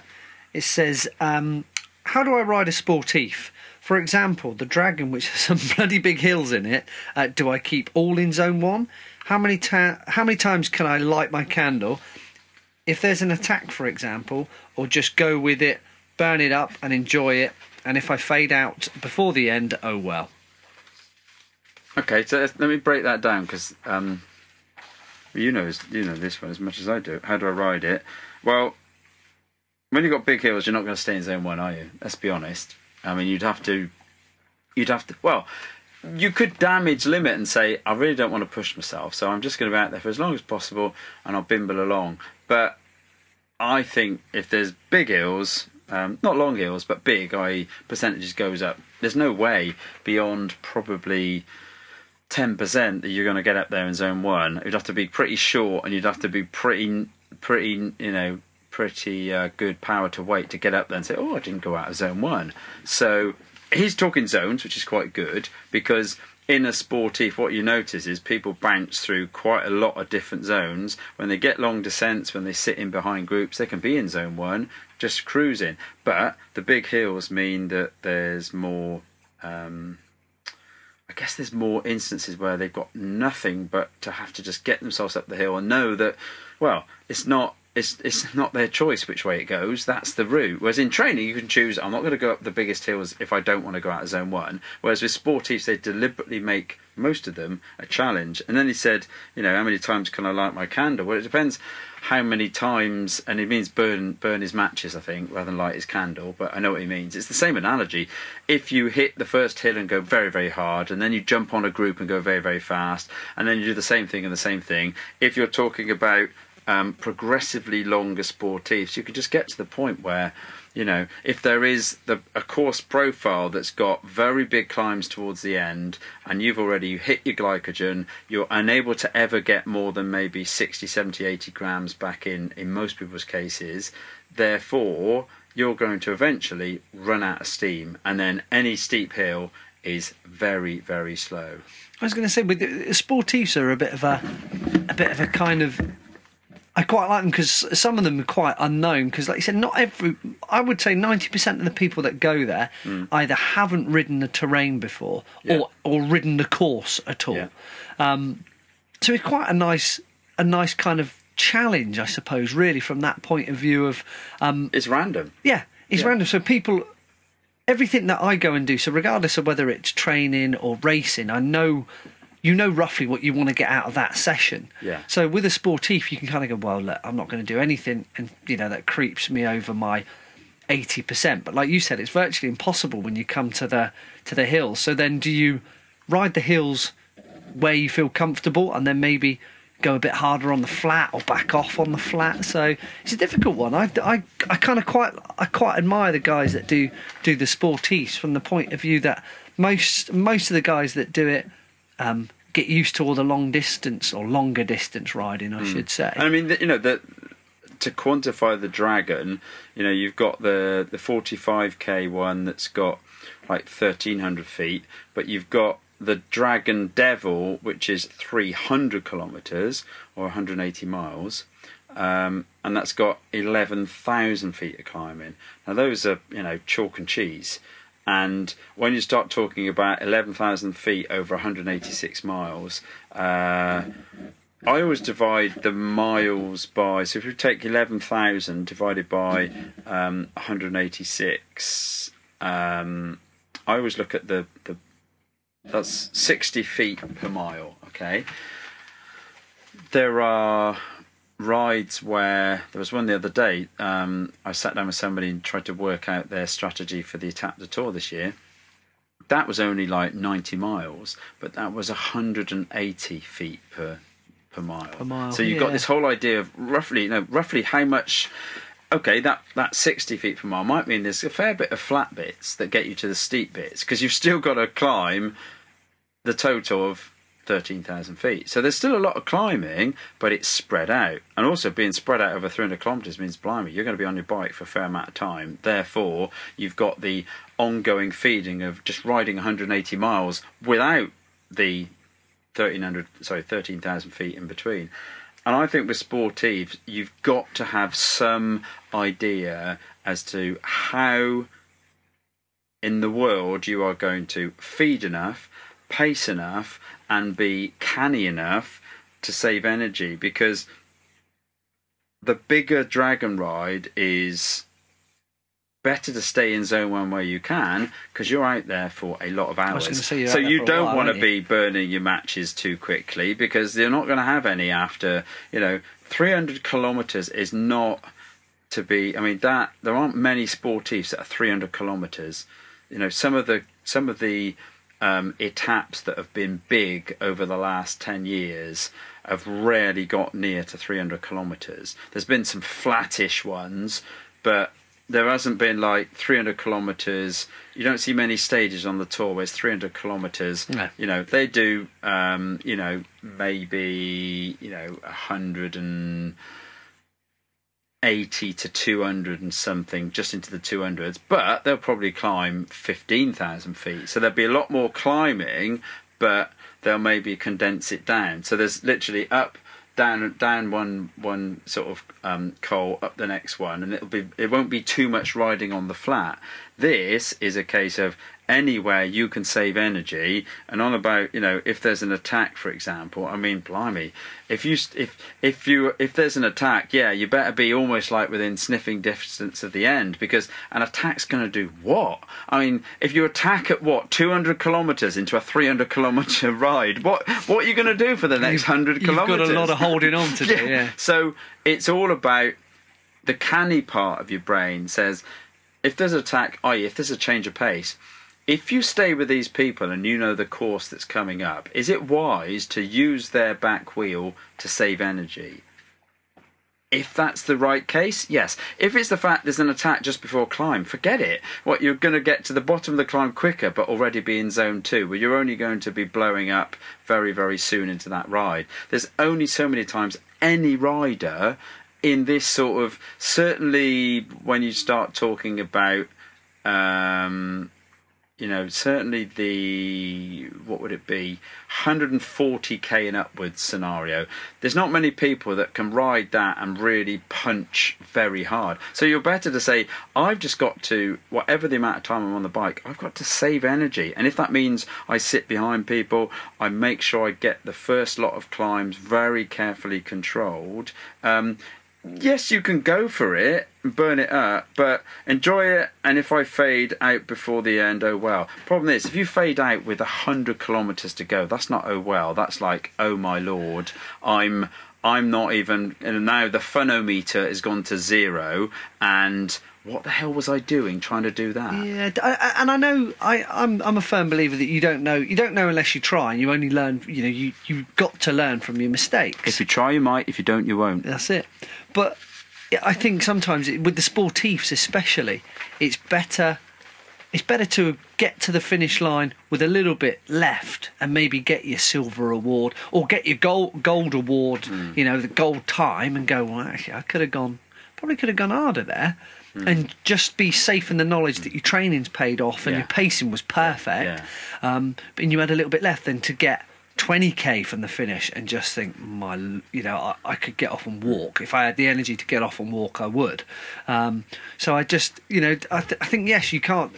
Speaker 2: It says, um, How do I ride a sportif? For example, the Dragon, which has some bloody big hills in it, uh, do I keep all in zone one? How many, ta- how many times can I light my candle? If there's an attack, for example, or just go with it, burn it up and enjoy it, and if I fade out before the end, oh well.
Speaker 1: Okay, so let's- me break that down because um, you know you know this one as much as I do. How do I ride it? Well, when you've got big hills, you're not going to stay in zone one, are you? Let's be honest. I mean, you'd have to. You'd have to. Well, you could damage limit and say, I really don't want to push myself, so I'm just going to be out there for as long as possible, and I'll bimble along. But I think if there's big hills, um, not long hills, but big, i.e., percentages goes up. There's no way beyond probably ten percent that you're going to get up there in zone one. You'd have to be pretty short, and you'd have to be pretty, pretty, you know, pretty uh, good power to weight to get up there and say, "Oh, I didn't go out of zone one." So he's talking zones, which is quite good because in a sportif, what you notice is people bounce through quite a lot of different zones. When they get long descents, when they sit in behind groups, they can be in zone one, just cruising. But the big hills mean that there's more. Um, I guess there's more instances where they've got nothing but to have to just get themselves up the hill and know that, well, it's not it's it's not their choice which way it goes. That's the route. Whereas in training, you can choose. I'm not going to go up the biggest hills if I don't want to go out of zone one. Whereas with sportives, they deliberately make most of them a challenge. And then he said, you know, how many times can I light my candle? Well, it depends how many times, and it means burn burn his matches, I think, rather than light his candle. But I know what he means. It's the same analogy. If you hit the first hill and go very very hard, and then you jump on a group and go very very fast, and then you do the same thing and the same thing. If you're talking about um, progressively longer sportives, you can just get to the point where you know, if there is the, a course profile that's got very big climbs towards the end and you've already hit your glycogen, you're unable to ever get more than maybe 60, 70, 80 grams back in, in most people's cases. Therefore, you're going to eventually run out of steam, and then any steep hill is very, very slow.
Speaker 2: I was going to say, with the, sportifs are a bit of a, a bit of a kind of I quite like them because some of them are quite unknown. Because, like you said, not every. I would say ninety percent of the people that go there mm. either haven't ridden the terrain before yeah. or or ridden the course at all. Yeah. Um, so it's quite a nice, a nice kind of challenge, I suppose. Really, from that point of view of. Um,
Speaker 1: it's random.
Speaker 2: Yeah, it's yeah. random. So people. Everything that I go and do, so regardless of whether it's training or racing, I know you know roughly what you want to get out of that session.
Speaker 1: Yeah.
Speaker 2: So with a sportif, you can kind of go, well, look, I'm not going to do anything, and you know that creeps me over my eighty percent. But like you said, it's virtually impossible when you come to the to the hills. So then, do you ride the hills where you feel comfortable, and then maybe go a bit harder on the flat or back off on the flat. So it's a difficult one. I, I, I kind of quite I quite admire the guys that do do the sportifs from the point of view that most most of the guys that do it um, get used to all the long distance or longer distance riding, I mm. should say.
Speaker 1: I mean, you know, the, to quantify the dragon, you know, you've got the the 45k one that's got like 1300 feet, but you've got the Dragon Devil, which is 300 kilometers or 180 miles. Um, and that's got 11,000 feet of climbing. Now, those are, you know, chalk and cheese. And when you start talking about 11,000 feet over 186 miles, uh, I always divide the miles by. So if you take 11,000 divided by um, 186, um, I always look at the, the that's 60 feet per mile. Okay, there are rides where there was one the other day. Um, I sat down with somebody and tried to work out their strategy for the Etape du Tour this year. That was only like 90 miles, but that was 180 feet per per mile.
Speaker 2: Per mile.
Speaker 1: So you've yeah. got this whole idea of roughly, you know, roughly how much. Okay, that that 60 feet per mile might mean there's a fair bit of flat bits that get you to the steep bits because you've still got to climb the total of 13,000 feet. So there's still a lot of climbing, but it's spread out. And also being spread out over 300 kilometres means, blimey, you're going to be on your bike for a fair amount of time. Therefore, you've got the ongoing feeding of just riding 180 miles without the 1300, sorry, 13,000 feet in between. And I think with sportives, you've got to have some idea as to how in the world you are going to feed enough, pace enough, and be canny enough to save energy because the bigger dragon ride is better to stay in zone one where you can because you're out there for a lot of hours.
Speaker 2: so
Speaker 1: you don't want to be burning your matches too quickly because you're not going to have any after you know 300 kilometers is not to be. I mean that there aren't many sportifs that are 300 kilometers. You know some of the some of the um, étapes that have been big over the last 10 years have rarely got near to 300 kilometres. There's been some flattish ones, but there hasn't been like 300 kilometres. You don't see many stages on the tour where it's 300 kilometres.
Speaker 2: No.
Speaker 1: You know, they do, um, you know, maybe, you know, 100 and 80 to 200 and something just into the 200s but they'll probably climb 15,000 feet. So there'll be a lot more climbing but they'll maybe condense it down. So there's literally up down down one one sort of um, col up the next one and it'll be it won't be too much riding on the flat. This is a case of anywhere you can save energy and on about you know if there's an attack for example i mean blimey if you if if you if there's an attack yeah you better be almost like within sniffing distance of the end because an attack's going to do what i mean if you attack at what 200 kilometers into a 300 kilometer ride what what are you going to do for the next 100
Speaker 2: You've
Speaker 1: kilometers
Speaker 2: got a lot of holding on to do. Yeah.
Speaker 1: so it's all about the canny part of your brain says if there's an attack, oh, i.e., if there's a change of pace, if you stay with these people and you know the course that's coming up, is it wise to use their back wheel to save energy? If that's the right case, yes. If it's the fact there's an attack just before climb, forget it. What you're going to get to the bottom of the climb quicker, but already be in zone two, where you're only going to be blowing up very, very soon into that ride. There's only so many times any rider in this sort of certainly when you start talking about um, you know certainly the what would it be 140k and upwards scenario. There's not many people that can ride that and really punch very hard. So you're better to say i've just got to whatever the amount of time i'm on the bike i've got to save energy. And if that means i sit behind people i make sure i get the first lot of climbs very carefully controlled um, yes, you can go for it burn it up, but enjoy it. And if I fade out before the end, oh well. Problem is, if you fade out with a hundred kilometers to go, that's not oh well. That's like oh my lord, I'm I'm not even. And now the funometer has gone to zero, and what the hell was I doing trying to do that?
Speaker 2: Yeah, I- and I know I, I'm I'm a firm believer that you don't know you don't know unless you try, and you only learn. You know, you you got to learn from your mistakes.
Speaker 1: If you try, you might. If you don't, you won't.
Speaker 2: That's it. But I think sometimes it, with the sportifs, especially, it's better. It's better to get to the finish line with a little bit left and maybe get your silver award or get your gold gold award. You know, the gold time, and go. Well, actually, I could have gone. Probably could have gone harder there. And just be safe in the knowledge that your training's paid off and
Speaker 1: Yeah.
Speaker 2: your pacing was perfect.
Speaker 1: Yeah.
Speaker 2: Um, but and you had a little bit left, then to get 20k from the finish and just think, my, you know, I, I could get off and walk. If I had the energy to get off and walk, I would. Um, so I just, you know, I, th- I think yes, you can't,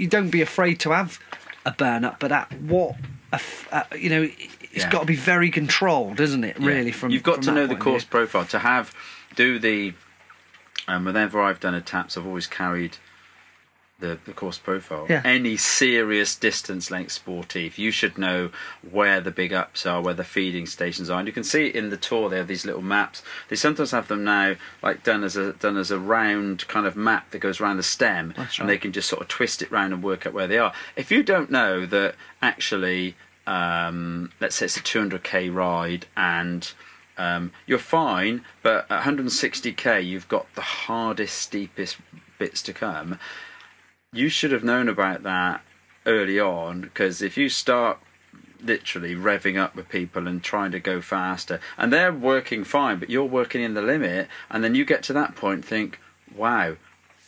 Speaker 2: you don't be afraid to have a burn up, but at what, a f- uh, you know, it's
Speaker 1: Yeah.
Speaker 2: got to be very controlled, isn't it? Really, from
Speaker 1: you've got
Speaker 2: from
Speaker 1: to know the course profile to have do the. Um, whenever I've done étapes, I've always carried the, the course profile.
Speaker 2: Yeah.
Speaker 1: Any serious distance length sportive, you should know where the big ups are, where the feeding stations are, and you can see in the tour. They have these little maps. They sometimes have them now, like done as a done as a round kind of map that goes around the stem,
Speaker 2: That's
Speaker 1: and they can just sort of twist it round and work out where they are. If you don't know that actually, um, let's say it's a 200k ride and um, you're fine, but at 160k you've got the hardest, steepest bits to come. You should have known about that early on because if you start literally revving up with people and trying to go faster and they're working fine but you're working in the limit and then you get to that point think wow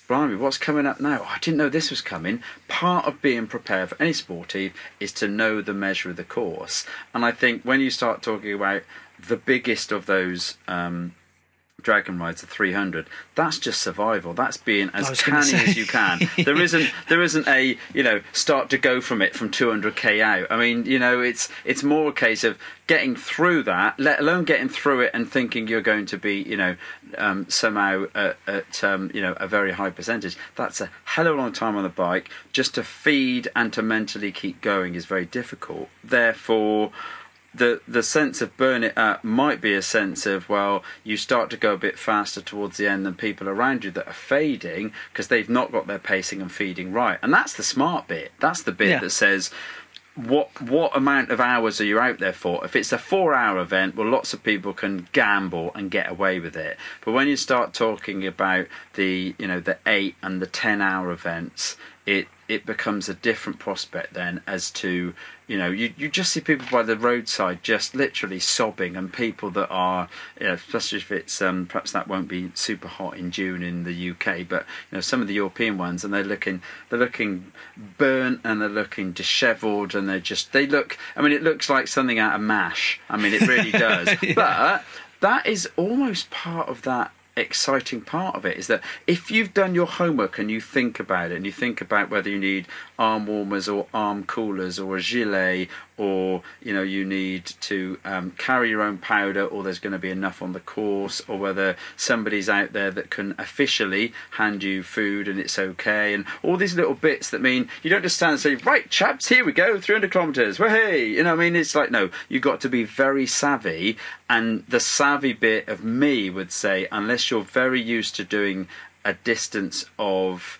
Speaker 1: blimey what's coming up now? I didn't know this was coming. Part of being prepared for any sportive is to know the measure of the course. And i think when you start talking about the biggest of those um, dragon rides the 300 that's just survival. That's being as canny as you can. There isn't there isn't a you know start to go from it from 200k out. I mean you know it's it's more a case of getting through that let alone getting through it and thinking you're going to be you know um, somehow at, at um, you know a very high percentage. That's a hell of a long time on the bike. Just to feed and to mentally keep going is very difficult. Therefore the the sense of burn it up might be a sense of well you start to go a bit faster towards the end than people around you that are fading because they've not got their pacing and feeding right. And that's the smart bit. That's the bit
Speaker 2: Yeah.
Speaker 1: that says what what amount of hours are you out there for? If it's a 4 hour event well lots of people can gamble and get away with it. But when you start talking about the you know the 8 and the 10 hour events it it becomes a different prospect then as to you know you, you just see people by the roadside just literally sobbing and people that are you know, especially if it's um, perhaps that won't be super hot in June in the UK but you know some of the European ones and they're looking they're looking burnt and they're looking dishevelled and they're just they look I mean it looks like something out of MASH I mean it really does
Speaker 2: Yeah.
Speaker 1: but that is almost part of that exciting part of it is that if you've done your homework and you think about it and you think about whether you need arm warmers or arm coolers or a gilet or you know you need to um, carry your own powder or there's going to be enough on the course or whether somebody's out there that can officially hand you food and it's okay and all these little bits that mean you don't just stand and say right chaps here we go 300 kilometers well hey you know I mean? It's like no you've got to be very savvy and the savvy bit of me would say unless you're very used to doing a distance of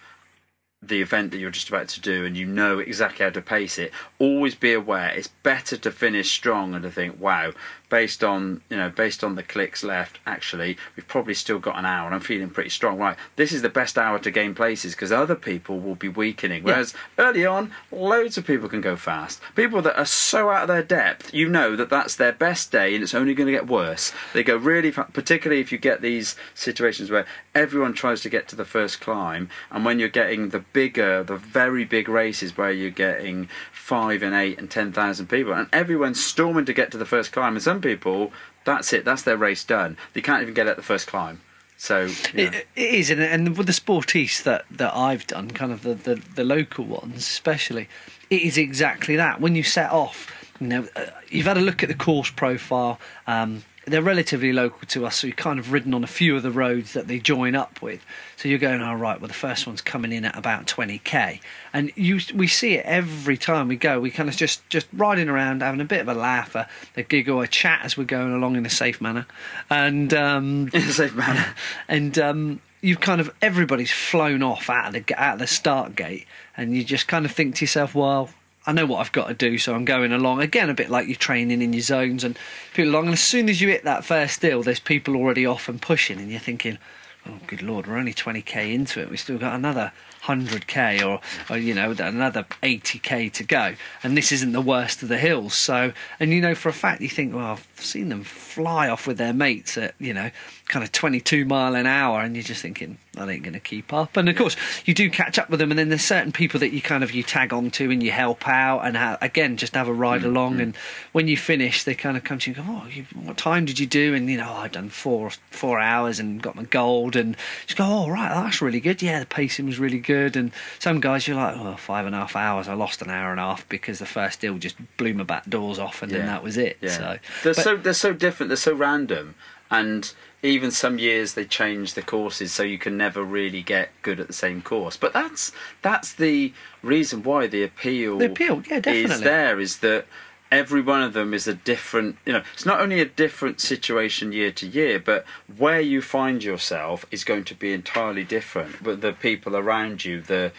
Speaker 1: the event that you're just about to do and you know exactly how to pace it, always be aware it's better to finish strong and to think, wow, based on you know based on the clicks left actually we've probably still got an hour and i'm feeling pretty strong. Right this is the best hour to gain places because other people will be weakening whereas yeah. early on loads of people can go fast. People that are so out of their depth you know that that's their best day and it's only going to get worse. They go really fast particularly if you get these situations where everyone tries to get to the first climb and when you're getting the bigger the very big races where you're getting five and eight and ten thousand people and everyone's storming to get to the first climb and some people, that's it. That's their race done. They can't even get at the first climb. So
Speaker 2: yeah. it, it is, and, and with the sporties that, that I've done, kind of the, the, the local ones especially, it is exactly that. When you set off, you know, uh, you've had a look at the course profile. Um, they're relatively local to us, so you've kind of ridden on a few of the roads that they join up with. So you're going, all oh, right, well, the first one's coming in at about 20k. And you, we see it every time we go. We kind of just, just riding around, having a bit of a laugh, a, a giggle, a chat as we're going along in a safe manner. And, um,
Speaker 1: in a safe manner.
Speaker 2: And, um, you've kind of everybody's flown off out of the out of the start gate, and you just kind of think to yourself, well, I know what I've got to do, so I'm going along. Again, a bit like you're training in your zones and people along. And as soon as you hit that first hill, there's people already off and pushing, and you're thinking, oh, good lord, we're only 20k into it. We've still got another 100k or, or you know another 80k to go and this isn't the worst of the hills so and you know for a fact you think well I've seen them fly off with their mates at you know kind of 22 mile an hour and you're just thinking that ain't going to keep up and of course you do catch up with them and then there's certain people that you kind of you tag on to and you help out and ha- again just have a ride mm-hmm. along and when you finish they kind of come to you and go oh you, what time did you do and you know oh, I've done four four hours and got my gold and just go oh right that's really good yeah the pacing was really good good. And some guys, you're like, oh, five and a half hours. I lost an hour and a half because the first deal just blew my back doors off, and yeah. then that was it. Yeah. So
Speaker 1: they're but, so they're so different. They're so random, and even some years they change the courses so you can never really get good at the same course. But that's that's the reason why the appeal,
Speaker 2: the appeal, yeah, definitely.
Speaker 1: is there. Is that every one of them is a different you know it's not only a different situation year to year but where you find yourself is going to be entirely different but the people around you the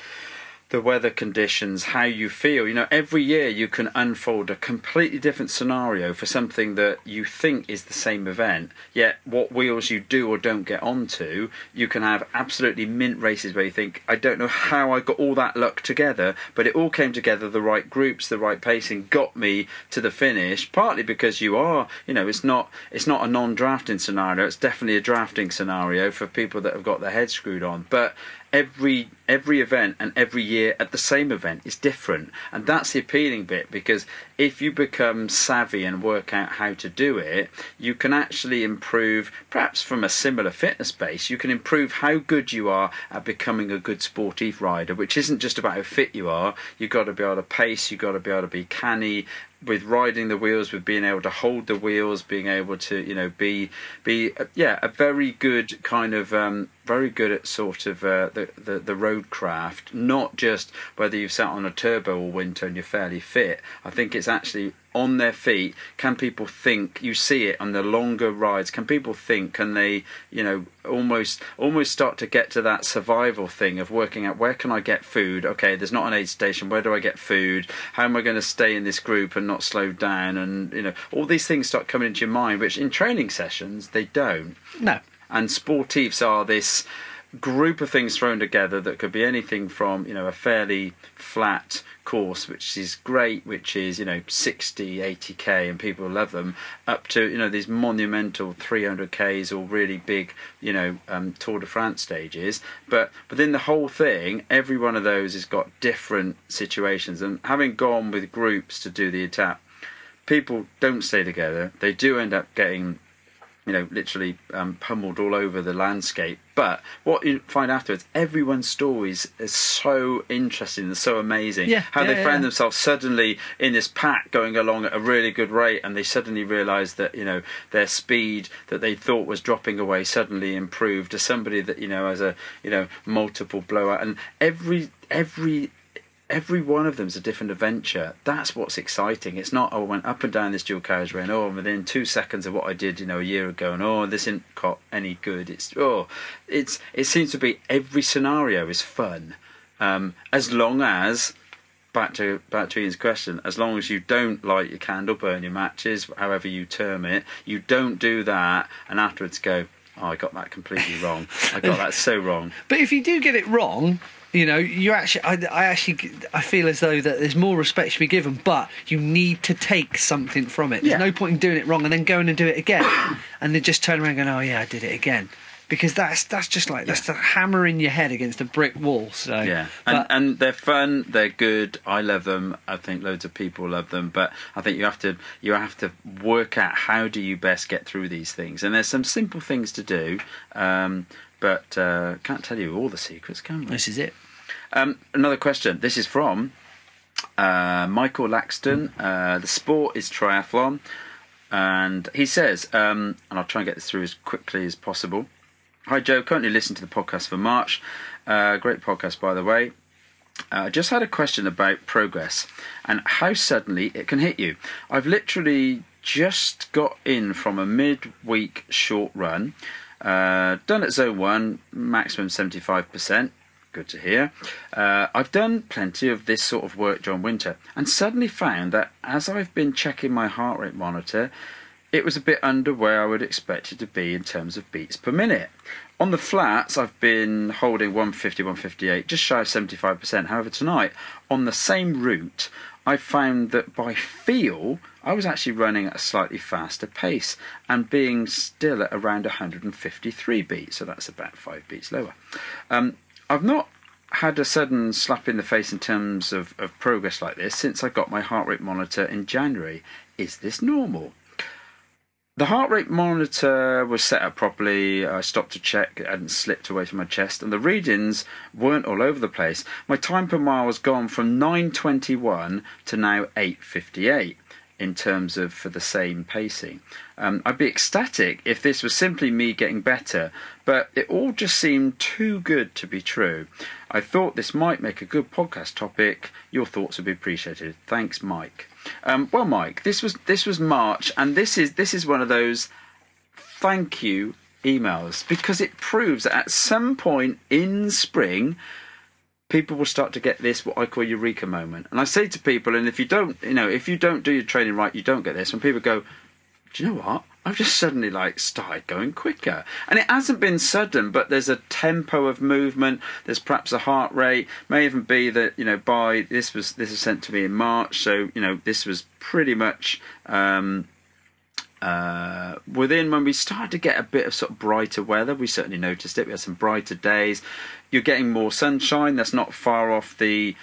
Speaker 1: the weather conditions, how you feel. You know, every year you can unfold a completely different scenario for something that you think is the same event, yet what wheels you do or don't get onto, you can have absolutely mint races where you think, I don't know how I got all that luck together, but it all came together, the right groups, the right pacing got me to the finish, partly because you are, you know, it's not it's not a non drafting scenario, it's definitely a drafting scenario for people that have got their heads screwed on. But every every event and every year at the same event is different. And that's the appealing bit because if you become savvy and work out how to do it you can actually improve perhaps from a similar fitness base you can improve how good you are at becoming a good sportive rider which isn't just about how fit you are. You've got to be able to pace you've got to be able to be canny with riding the wheels, with being able to hold the wheels, being able to you know be be yeah a very good kind of um, very good at sort of uh, the, the the road craft, not just whether you've sat on a turbo all winter and you're fairly fit. I think it's actually on their feet? Can people think? You see it on the longer rides. Can people think? Can they, you know, almost almost start to get to that survival thing of working out where can I get food? Okay, there's not an aid station. Where do I get food? How am I going to stay in this group and not slow down? And you know, all these things start coming into your mind, which in training sessions they don't.
Speaker 2: No.
Speaker 1: And sportives are this group of things thrown together that could be anything from you know a fairly flat course which is great which is you know 60 80k and people love them up to you know these monumental 300ks or really big you know um, tour de france stages. But within the whole thing every one of those has got different situations. And having gone with groups to do the attack people don't stay together. They do end up getting you know, literally um, pummeled all over the landscape. But what you find afterwards, everyone's stories is so interesting and so amazing.
Speaker 2: Yeah,
Speaker 1: How
Speaker 2: yeah,
Speaker 1: they found
Speaker 2: yeah.
Speaker 1: themselves suddenly in this pack going along at a really good rate, and they suddenly realised that you know their speed that they thought was dropping away suddenly improved to somebody that you know has a you know multiple blowout, and every every every one of them's a different adventure. That's what's exciting. It's not, oh, I went up and down this dual carriageway and, oh, within two seconds of what I did, you know, a year ago, and, oh, this isn't got any good. It's, oh, it's, it seems to be every scenario is fun. Um, as long as, back to, back to Ian's question, as long as you don't light your candle, burn your matches, however you term it, you don't do that and afterwards go, oh, I got that completely wrong. I got that so wrong.
Speaker 2: But if you do get it wrong, you know, you actually, I, I actually, I feel as though that there's more respect to be given, but you need to take something from it. There's
Speaker 1: Yeah.
Speaker 2: no point in doing it wrong and then going and do it again, and then just turn around and going, oh yeah, I did it again, because that's that's just like that's hammering your head against a brick wall. So
Speaker 1: Yeah, and and they're fun. They're good. I love them. I think loads of people love them. But I think you have to you have to work out how do you best get through these things. And there's some simple things to do. Um, but uh, can't tell you all the secrets, can we?
Speaker 2: this is it.
Speaker 1: Um, another question. This is from uh, Michael Laxton. Uh, the sport is triathlon. And he says, um, and I'll try and get this through as quickly as possible. Hi, Joe. Currently listening to the podcast for March. Uh, great podcast, by the way. I uh, just had a question about progress and how suddenly it can hit you. I've literally just got in from a mid-week short run, uh, done at zone one, maximum seventy-five percent. Good to hear. Uh, I've done plenty of this sort of work during winter, and suddenly found that as I've been checking my heart rate monitor, it was a bit under where I would expect it to be in terms of beats per minute. On the flats, I've been holding 150, 158, just shy of 75%. However, tonight, on the same route, I found that by feel, I was actually running at a slightly faster pace and being still at around 153 beats, so that's about five beats lower. Um, I've not had a sudden slap in the face in terms of, of progress like this since I got my heart rate monitor in January. Is this normal? The heart rate monitor was set up properly. I stopped to check it hadn't slipped away from my chest, and the readings weren't all over the place. My time per mile was gone from 9:21 to now 8:58 in terms of for the same pacing. Um, I'd be ecstatic if this was simply me getting better, but it all just seemed too good to be true. I thought this might make a good podcast topic. Your thoughts would be appreciated. Thanks, Mike. Um, well, Mike, this was this was March, and this is this is one of those thank you emails because it proves that at some point in spring people will start to get this what I call eureka moment. And I say to people, and if you don't, you know, if you don't do your training right, you don't get this. When people go, do you know what? I've just suddenly like started going quicker, and it hasn't been sudden, but there's a tempo of movement. There's perhaps a heart rate. May even be that you know by this was this was sent to me in March, so you know this was pretty much. Um, uh, within when we started to get a bit of sort of brighter weather, we certainly noticed it. We had some brighter days. You're getting more sunshine. That's not far off the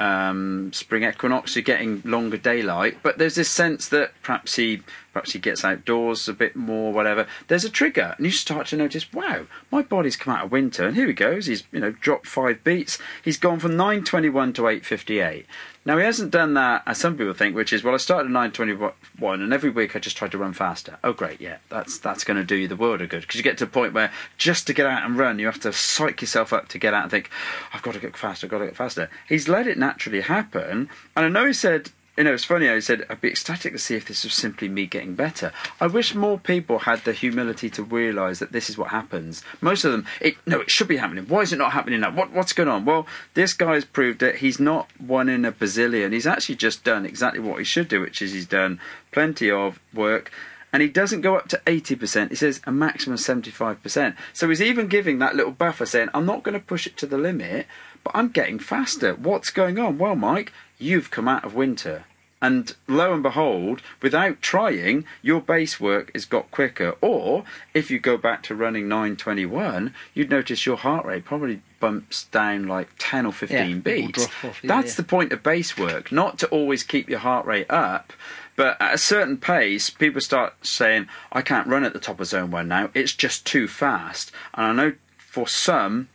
Speaker 1: um, spring equinox. You're getting longer daylight, but there's this sense that perhaps he perhaps he gets outdoors a bit more, whatever. There's a trigger, and you start to notice, wow, my body's come out of winter, and here he goes. He's you know dropped five beats. He's gone from 9:21 to 8:58. Now he hasn't done that, as some people think, which is well, I started at 9:21, and every week I just tried to run faster. Oh, great, yeah, that's that's going to do you the world of good because you get to a point where just to get out and run, you have to psych yourself up to get out and think, I've got to get faster, I've got to get faster. He's let it naturally happen, and I know he said. You know, it's funny. I said I'd be ecstatic to see if this was simply me getting better. I wish more people had the humility to realise that this is what happens. Most of them, it no, it should be happening. Why is it not happening now? What what's going on? Well, this guy's proved that he's not one in a bazillion. He's actually just done exactly what he should do, which is he's done plenty of work. And he doesn't go up to 80%, he says a maximum 75%. So he's even giving that little buffer saying, I'm not going to push it to the limit, but I'm getting faster. What's going on? Well, Mike, you've come out of winter. And lo and behold, without trying, your base work has got quicker. Or if you go back to running 921, you'd notice your heart rate probably bumps down like 10 or 15
Speaker 2: Yeah,
Speaker 1: beats.
Speaker 2: off, yeah,
Speaker 1: That's
Speaker 2: yeah.
Speaker 1: the point of base work, not to always keep your heart rate up. But at a certain pace, people start saying, I can't run at the top of zone one now, it's just too fast. And I know for some,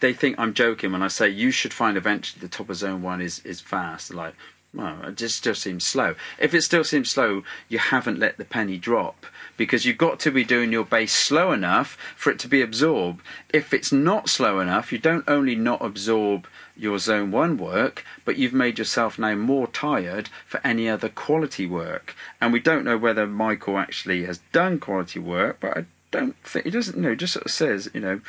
Speaker 1: they think I'm joking when I say you should find eventually the top of zone one is, is fast. Like, well, it just still seems slow. If it still seems slow, you haven't let the penny drop because you've got to be doing your base slow enough for it to be absorbed. If it's not slow enough, you don't only not absorb your zone one work, but you've made yourself now more tired for any other quality work. And we don't know whether Michael actually has done quality work, but I don't think he doesn't. You know, just sort of says, you know,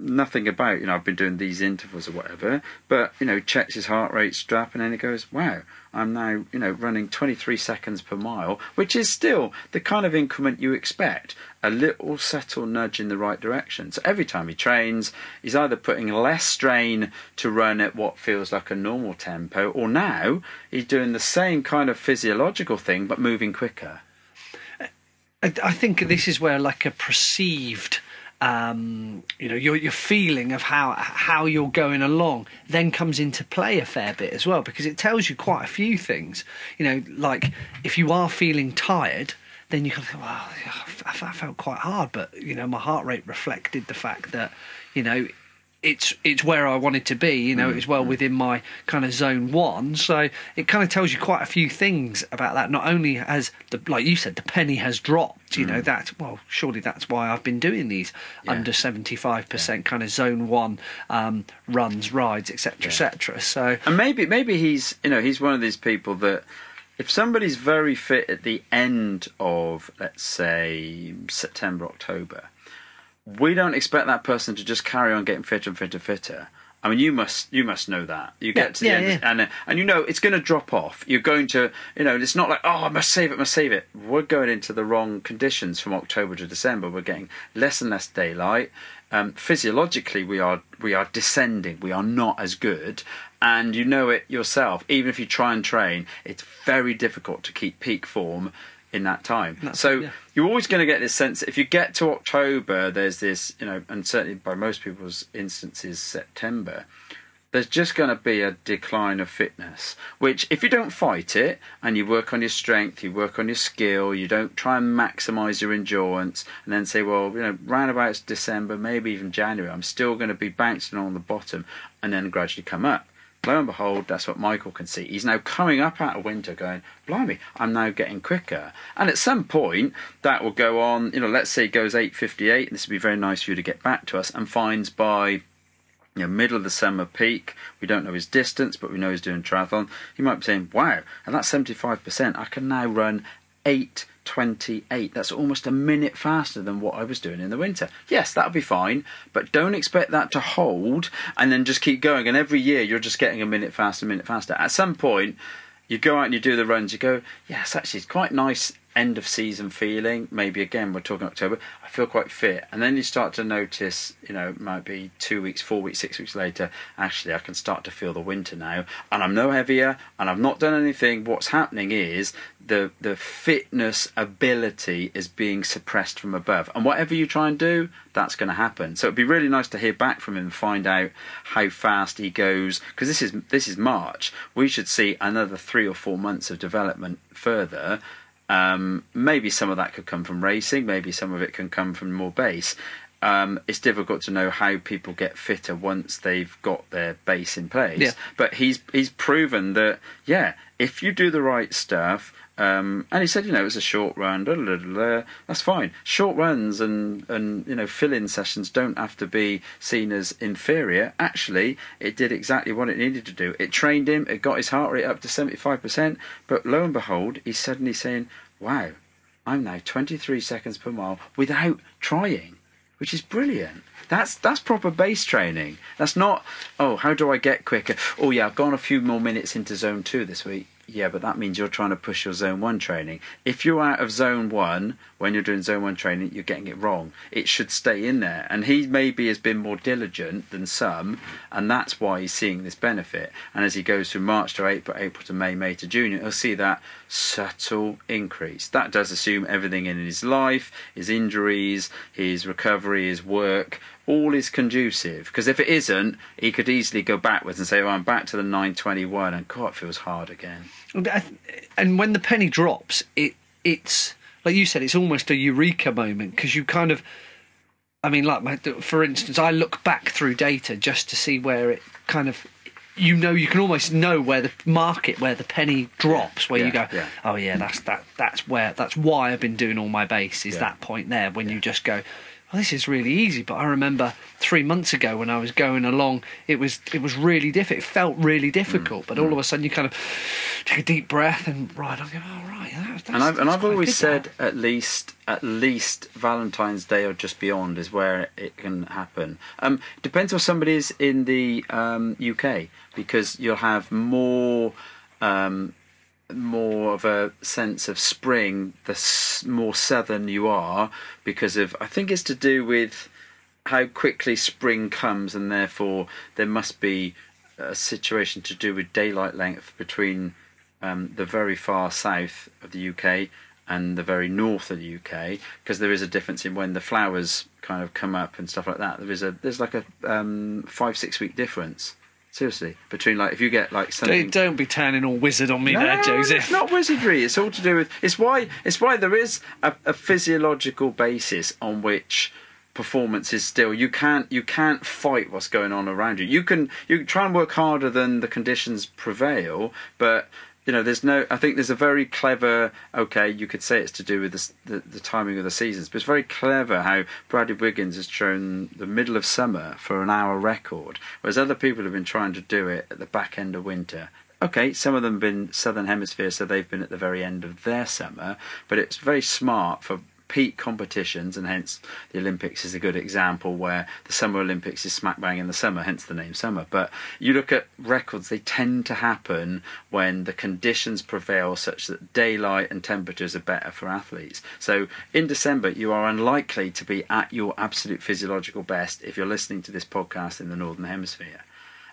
Speaker 1: nothing about you know I've been doing these intervals or whatever, but you know checks his heart rate strap and then he goes, wow, I'm now you know running 23 seconds per mile, which is still the kind of increment you expect, a little subtle nudge in the right direction. So every time he trains, he's either putting less strain to run at what feels like a normal tempo, or now he's doing the same kind of physiological thing but moving quicker.
Speaker 2: I, I think this is where like a perceived um, you know your your feeling of how how you're going along then comes into play a fair bit as well because it tells you quite a few things. You know like if you are feeling tired then you of think well I felt quite hard but you know my heart rate reflected the fact that you know it's it's where I wanted to be. You know, mm, it's well mm. within my kind of zone one. So it kind of tells you quite a few things about that. Not only has the like you said, the penny has dropped. You know mm. that well, surely that's why I've been doing these
Speaker 1: Yeah.
Speaker 2: under seventy five percent kind of zone one um, runs, rides, etc.,
Speaker 1: Yeah.
Speaker 2: etc. So
Speaker 1: And maybe maybe he's you know he's one of these people that if somebody's very fit at the end of let's say September October, we don't expect that person to just carry on getting fitter and fitter and fitter. I mean, you must you must know that you
Speaker 2: Yeah,
Speaker 1: get to the
Speaker 2: yeah,
Speaker 1: end,
Speaker 2: yeah.
Speaker 1: and and you know it's going to drop off. You're going to you know it's not like oh I must save it, must save it. We're going into the wrong conditions from October to December. We're getting less and less daylight. Um, physiologically, we are we are descending. We are not as good, and you know it yourself. Even if you try and train, it's very difficult to keep peak form in that time.
Speaker 2: That's-
Speaker 1: so
Speaker 2: yeah.
Speaker 1: you're always going to get this sense. If you get to October, there's this, you know, and certainly by most people's instances, September. There's just going to be a decline of fitness. Which, if you don't fight it and you work on your strength, you work on your skill, you don't try and maximise your endurance, and then say, well, you know, round about December, maybe even January, I'm still going to be bouncing on the bottom, and then gradually come up. Lo and behold, that's what Michael can see. He's now coming up out of winter going, blimey, I'm now getting quicker. And at some point, that will go on, you know, let's say it goes 8.58, and this would be very nice for you to get back to us, and finds by you know, middle of the summer peak, we don't know his distance, but we know he's doing triathlon, he might be saying, wow, and that's 75%, I can now run 8.28. That's almost a minute faster than what I was doing in the winter. Yes, that'll be fine, but don't expect that to hold and then just keep going. And every year you're just getting a minute faster, a minute faster. At some point, you go out and you do the runs, you go, yes, actually, it's quite nice end of season feeling. Maybe again, we're talking October. I feel quite fit, and then you start to notice, you know, it might be two weeks, four weeks, six weeks later. Actually, I can start to feel the winter now, and I'm no heavier, and I've not done anything. What's happening is the the fitness ability is being suppressed from above, and whatever you try and do, that's going to happen. So it'd be really nice to hear back from him and find out how fast he goes, because this is this is March. We should see another three or four months of development further. Um, maybe some of that could come from racing. Maybe some of it can come from more base. Um, it's difficult to know how people get fitter once they've got their base in place.
Speaker 2: Yeah.
Speaker 1: But he's he's proven that yeah, if you do the right stuff, um, and he said you know it was a short run, da, da, da, that's fine. Short runs and and you know fill-in sessions don't have to be seen as inferior. Actually, it did exactly what it needed to do. It trained him. It got his heart rate up to seventy-five percent. But lo and behold, he's suddenly saying, "Wow, I'm now 23 seconds per mile without trying, which is brilliant. That's that's proper base training. That's not oh how do I get quicker? Oh yeah, I've gone a few more minutes into zone two this week. Yeah, but that means you're trying to push your zone one training. If you're out of zone one when you're doing zone one training, you're getting it wrong. It should stay in there. And he maybe has been more diligent than some, and that's why he's seeing this benefit. And as he goes from March to April, April to May, May to June, he'll see that subtle increase. That does assume everything in his life, his injuries, his recovery, his work, all is conducive. Because if it isn't, he could easily go backwards and say, "Oh, I'm back to the 921," and God, it feels hard again.
Speaker 2: And when the penny drops, it it's like you said, it's almost a eureka moment because you kind of. I mean, like my, for instance, I look back through data just to see where it kind of you know you can almost know where the market where the penny drops where
Speaker 1: Yeah,
Speaker 2: you go
Speaker 1: yeah.
Speaker 2: oh yeah that's that that's where that's why I've been doing all my base is
Speaker 1: Yeah.
Speaker 2: that point there when you just go well this is really easy but I remember 3 months ago when I was going along it was it was really difficult it felt really difficult but
Speaker 1: Mm.
Speaker 2: all of a sudden you kind of take a deep breath and right I go oh right that,
Speaker 1: and I've and I've always said
Speaker 2: that.
Speaker 1: at least at least Valentine's Day or just beyond is where it can happen. Um, depends where somebody is in the um, UK because you'll have more. Um, more of a sense of spring the s- more southern you are because of I think it's to do with how quickly spring comes and therefore there must be a situation to do with daylight length between um, the very far south of the UK and the very north of the UK because there is a difference in when the flowers kind of come up and stuff like that. There is a there's like a um, five six week difference seriously between like if you get like something
Speaker 2: don't, don't be turning all wizard on me there Joseph
Speaker 1: It's not wizardry. It's all to do with. It's why. It's why there is a, a physiological basis on which performance is still. You can't. You can't fight what's going on around you. You can. You can try and work harder than the conditions prevail, but. You know, there's no. I think there's a very clever. Okay, you could say it's to do with the, the the timing of the seasons, but it's very clever how Bradley Wiggins has shown the middle of summer for an hour record, whereas other people have been trying to do it at the back end of winter okay, some of them have been southern hemisphere, so they've been at the very end of their summer. But it's very smart for peak competitions, and hence the Olympics is a good example where the Summer Olympics is smack bang in the summer, hence the name summer. But you look at records; they tend to happen when the conditions prevail, such that daylight and temperatures are better for athletes. So in December, you are unlikely to be at your absolute physiological best if you're listening to this podcast in the northern hemisphere.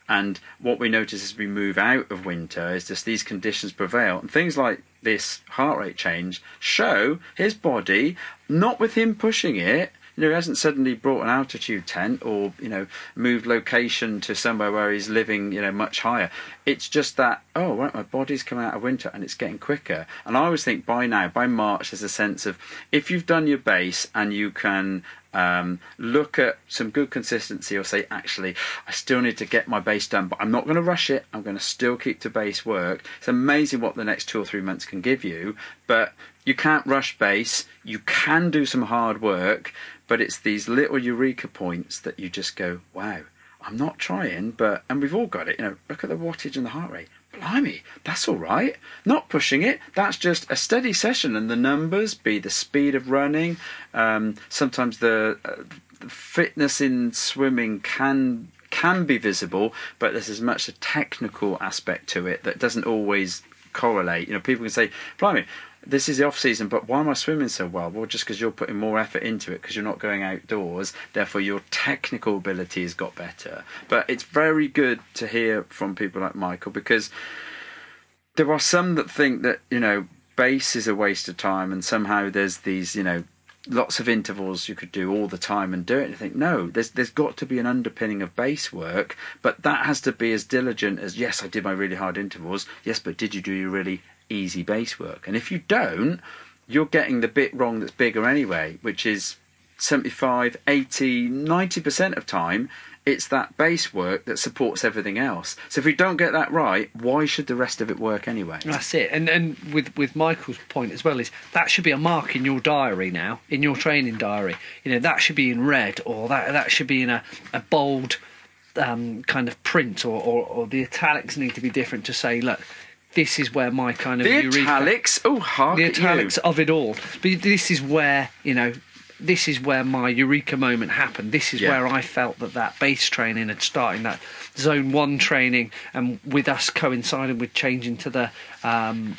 Speaker 1: And what we notice as we move out of winter is just these conditions prevail. And things like this heart rate change show his body, not with him pushing it, you know, he hasn't suddenly brought an altitude tent or, you know, moved location to somewhere where he's living, you know, much higher. It's just that, oh, right, my body's coming out of winter and it's getting quicker. And I always think by now, by March, there's a sense of if you've done your base and you can um, look at some good consistency or say, actually, I still need to get my base done, but I'm not going to rush it. I'm going to still keep to base work. It's amazing what the next two or three months can give you, but you can't rush base. You can do some hard work, but it's these little eureka points that you just go, wow, I'm not trying, but, and we've all got it, you know, look at the wattage and the heart rate. Blimey, that's all right. Not pushing it. That's just a steady session, and the numbers be the speed of running. Um, sometimes the, uh, the fitness in swimming can can be visible, but there's as much a technical aspect to it that doesn't always correlate. You know, people can say, "Blimey, this is the off season, but why am I swimming so well?" Well, just because you're putting more effort into it, because you're not going outdoors, therefore your technical ability has got better. But it's very good to hear from people like Michael because there are some that think that you know base is a waste of time, and somehow there's these you know lots of intervals you could do all the time and do it. And think no, there's there's got to be an underpinning of base work, but that has to be as diligent as yes, I did my really hard intervals. Yes, but did you do your really easy base work? And if you don't, you're getting the bit wrong that's bigger anyway, which is 75, 80, 90% of time, it's that base work that supports everything else. So if we don't get that right, why should the rest of it work anyway?
Speaker 2: That's it. And and with with Michael's point as well is that should be a mark in your diary now, in your training diary. You know that should be in red, or that that should be in a a bold um, kind of print, or, or or the italics need to be different to say, look, this is where my kind of
Speaker 1: The
Speaker 2: eureka-
Speaker 1: italics, oh, hark
Speaker 2: the
Speaker 1: at you.
Speaker 2: italics of it all. But this is where you know this is where my eureka moment happened. This is
Speaker 1: Yeah.
Speaker 2: where I felt that that base training and starting that zone one training, and with us coinciding with changing to the um,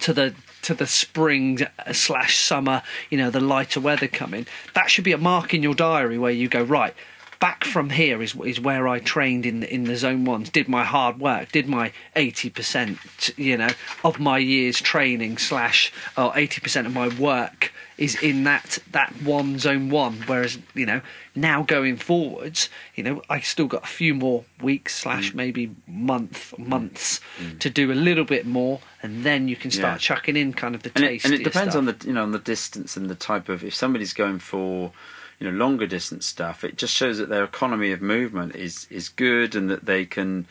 Speaker 2: to the to the spring slash summer, you know, the lighter weather coming. That should be a mark in your diary where you go right. Back from here is is where I trained in the, in the zone ones. Did my hard work. Did my eighty percent, you know, of my year's training slash or eighty percent of my work is in that that one zone one. Whereas you know now going forwards, you know, I still got a few more weeks slash mm. maybe month mm. months mm. to do a little bit more, and then you can start
Speaker 1: Yeah.
Speaker 2: chucking in kind of the
Speaker 1: and it,
Speaker 2: taste.
Speaker 1: and it depends on the you know on the distance and the type of if somebody's going for you know longer distance stuff it just shows that their economy of movement is is good and that they can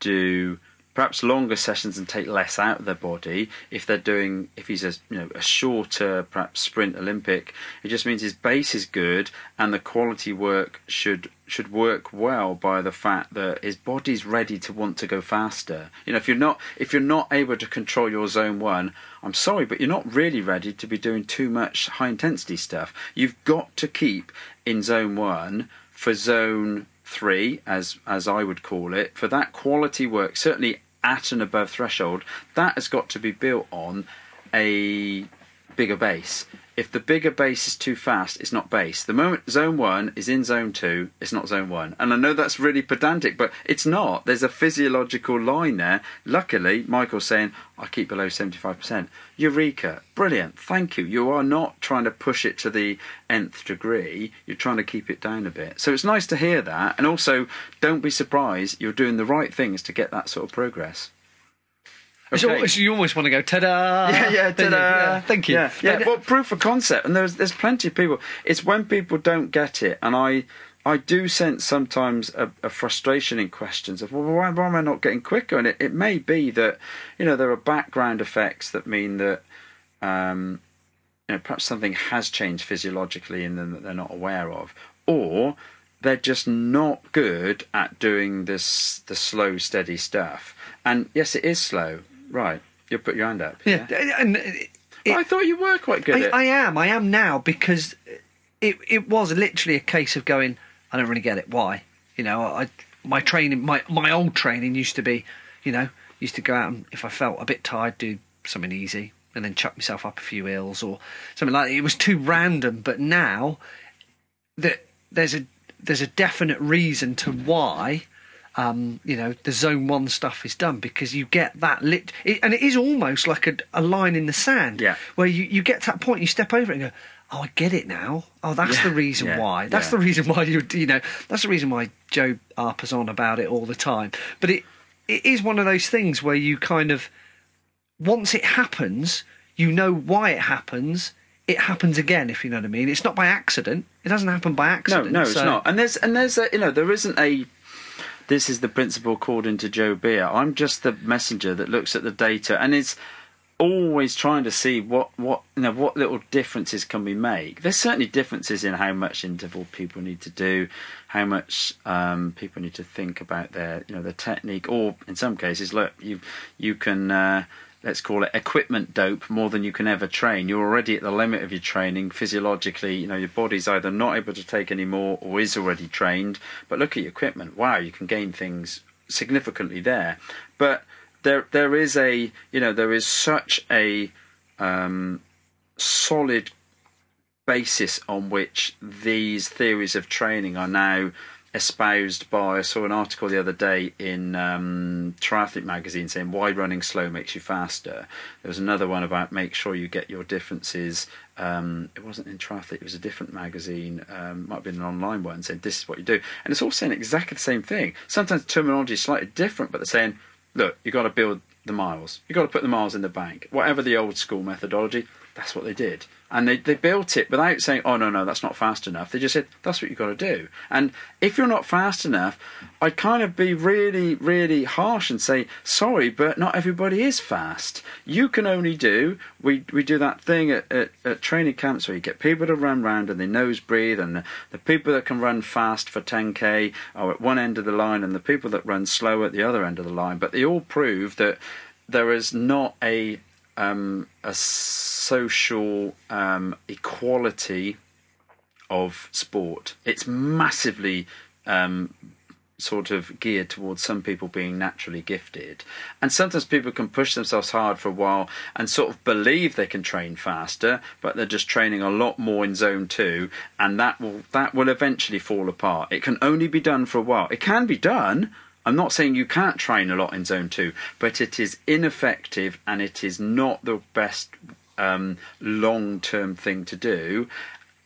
Speaker 1: do perhaps longer sessions and take less out of their body. If they're doing if he's a you know a shorter perhaps sprint olympic it just means his base is good and the quality work should should work well by the fact that his body's ready to want to go faster. You know if you're not if you're not able to control your zone 1 I'm sorry but you're not really ready to be doing too much high intensity stuff you've got to keep in zone 1 for zone three, as as I would call it, for that quality work, certainly at and above threshold, that has got to be built on a bigger base. If the bigger base is too fast, it's not base. The moment zone one is in zone two, it's not zone one. And I know that's really pedantic, but it's not. There's a physiological line there. Luckily, Michael's saying, I keep below 75%. Eureka. Brilliant. Thank you. You are not trying to push it to the nth degree. You're trying to keep it down a bit. So it's nice to hear that. And also, don't be surprised. You're doing the right things to get that sort of progress. Okay.
Speaker 2: almost- you almost want to go ta-da.
Speaker 1: Yeah, yeah, ta-da.
Speaker 2: Yeah, thank you.
Speaker 1: Yeah, yeah.
Speaker 2: But-
Speaker 1: Well, proof of concept, and there's there's plenty of people. It's when people don't get it, and I I do sense sometimes a, a frustration in questions of well, why, why am I not getting quicker? And it, it may be that you know there are background effects that mean that um, you know perhaps something has changed physiologically in them that they're not aware of, or they're just not good at doing this the slow steady stuff. And yes, it is slow. Right, you put your hand up.
Speaker 2: yeah, and it,
Speaker 1: I thought you were quite good
Speaker 2: I,
Speaker 1: at
Speaker 2: I am. I am now because it it was literally a case of going. I don't really get it. Why? You know, I my training, my my old training used to be, you know, used to go out and if I felt a bit tired, do something easy and then chuck myself up a few hills or something like that. It was too random. But now that there's a there's a definite reason to why um, you know the zone one stuff is done because you get that lit it, and it is almost like a, a line in the sand
Speaker 1: Yeah.
Speaker 2: where you, you get to that point you step over it and go oh i get it now oh that's
Speaker 1: Yeah,
Speaker 2: the reason
Speaker 1: yeah,
Speaker 2: why that's
Speaker 1: yeah.
Speaker 2: the reason why you you know that's the reason why joe harpers on about it all the time but it it is one of those things where you kind of once it happens you know why it happens it happens again if you know what i mean it's not by accident it doesn't happen by accident
Speaker 1: no, no,
Speaker 2: it's
Speaker 1: not. And there's and there's a, you know there isn't a. This is the principle according to Joe Beer. I'm just the messenger that looks at the data and is always trying to see what what you know what little differences can we make. There's certainly differences in how much interval people need to do, how much um, people need to think about their you know their technique, or in some cases, look you you can. Uh, let's call it equipment dope more than you can ever train. You're already at the limit of your training physiologically. You know your body's either not able to take any more or is already trained. But look at your equipment. Wow, you can gain things significantly there. But there there is a you know there is such a um, solid basis on which these theories of training are now espoused by. I saw an article the other day in um, Triathlete magazine saying why running slow makes you faster. There was another one about make sure you get your differences. Um, it wasn't in Triathlete; it was a different magazine. Um, might have been an online one saying this is what you do, and it's all saying exactly the same thing. Sometimes terminology is slightly different, but they're saying, look, you've got to build the miles. You've got to put the miles in the bank. Whatever the old school methodology, that's what they did. And they, they built it without saying, oh, no, no, that's not fast enough. They just said, that's what you've got to do. And if you're not fast enough, I'd kind of be really, really harsh and say, sorry, but not everybody is fast. You can only do, we, we do that thing at, at, at training camps where you get people to run round and they nose breathe, and the, the people that can run fast for 10k are at one end of the line, and the people that run slow at the other end of the line. But they all prove that there is not a um, a social um, equality of sport. It's massively um, sort of geared towards some people being naturally gifted. And sometimes people can push themselves hard for a while and sort of believe they can train faster, but they're just training a lot more in zone two, and that will that will eventually fall apart. It can only be done for a while. It can be done. I'm not saying you can't train a lot in zone two, but it is ineffective and it is not the best um, long term thing to do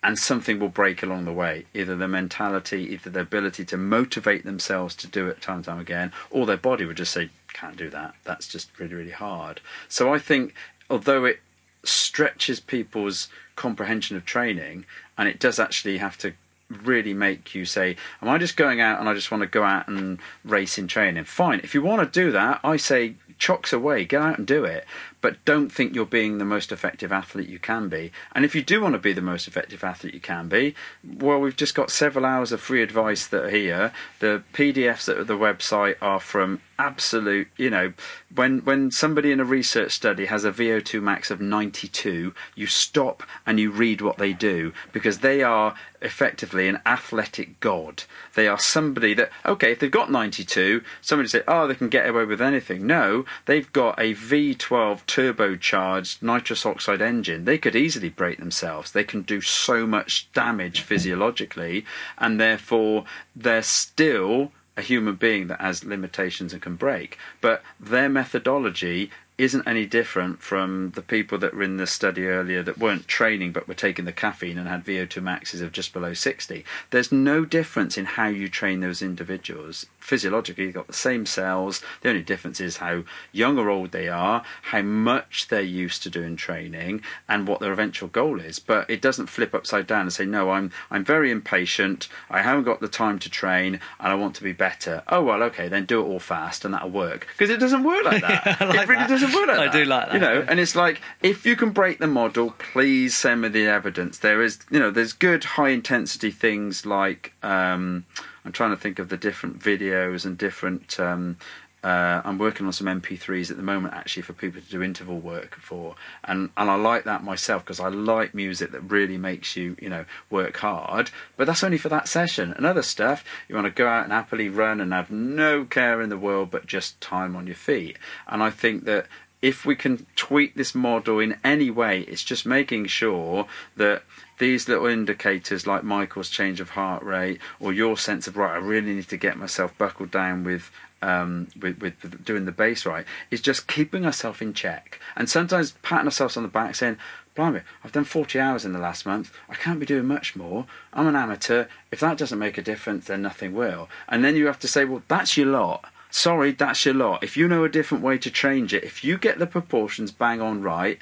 Speaker 1: and something will break along the way. Either the mentality, either the ability to motivate themselves to do it time and time again, or their body would just say, can't do that. That's just really, really hard. So I think, although it stretches people's comprehension of training, and it does actually have to really make you say, Am I just going out and I just want to go out and race in training? Fine. If you want to do that, I say chocks away, get out and do it but don't think you're being the most effective athlete you can be. And if you do want to be the most effective athlete you can be, well, we've just got several hours of free advice that are here. The PDFs that are the website are from absolute, you know, when when somebody in a research study has a VO2 max of 92, you stop and you read what they do because they are effectively an athletic god. They are somebody that okay, if they've got 92, somebody say, "Oh, they can get away with anything." No, they've got a V12 turbocharged nitrous oxide engine, they could easily break themselves. They can do so much damage physiologically, and therefore they're still a human being that has limitations and can break. But their methodology isn't any different from the people that were in the study earlier that weren't training but were taking the caffeine and had VO2 maxes of just below 60. There's no difference in how you train those individuals. Physiologically, you've got the same cells. The only difference is how young or old they are, how much they're used to doing training, and what their eventual goal is. But it doesn't flip upside down and say, "No, I'm I'm very impatient. I haven't got the time to train, and I want to be better." Oh well, okay, then do it all fast, and that'll work. Because it doesn't work like that.
Speaker 2: like
Speaker 1: it really
Speaker 2: that.
Speaker 1: doesn't work like
Speaker 2: I
Speaker 1: that.
Speaker 2: do like that,
Speaker 1: You know, and it's like if you can break the model, please send me the evidence. There is, you know, there's good high intensity things like um, I'm trying to think of the different videos and different. Um, uh, I'm working on some MP3s at the moment actually for people to do interval work for, and and I like that myself because I like music that really makes you you know work hard. But that's only for that session. And other stuff, you want to go out and happily run and have no care in the world but just time on your feet. And I think that if we can tweak this model in any way, it's just making sure that these little indicators like Michael's change of heart rate or your sense of right, I really need to get myself buckled down with um, with, with doing the base right is just keeping ourselves in check. And sometimes patting ourselves on the back saying blimey I've done 40 hours in the last month. I can't be doing much more. I'm an amateur. If that doesn't make a difference then nothing will. And then you have to say well that's your lot. Sorry that's your lot. If you know a different way to change it if you get the proportions bang on right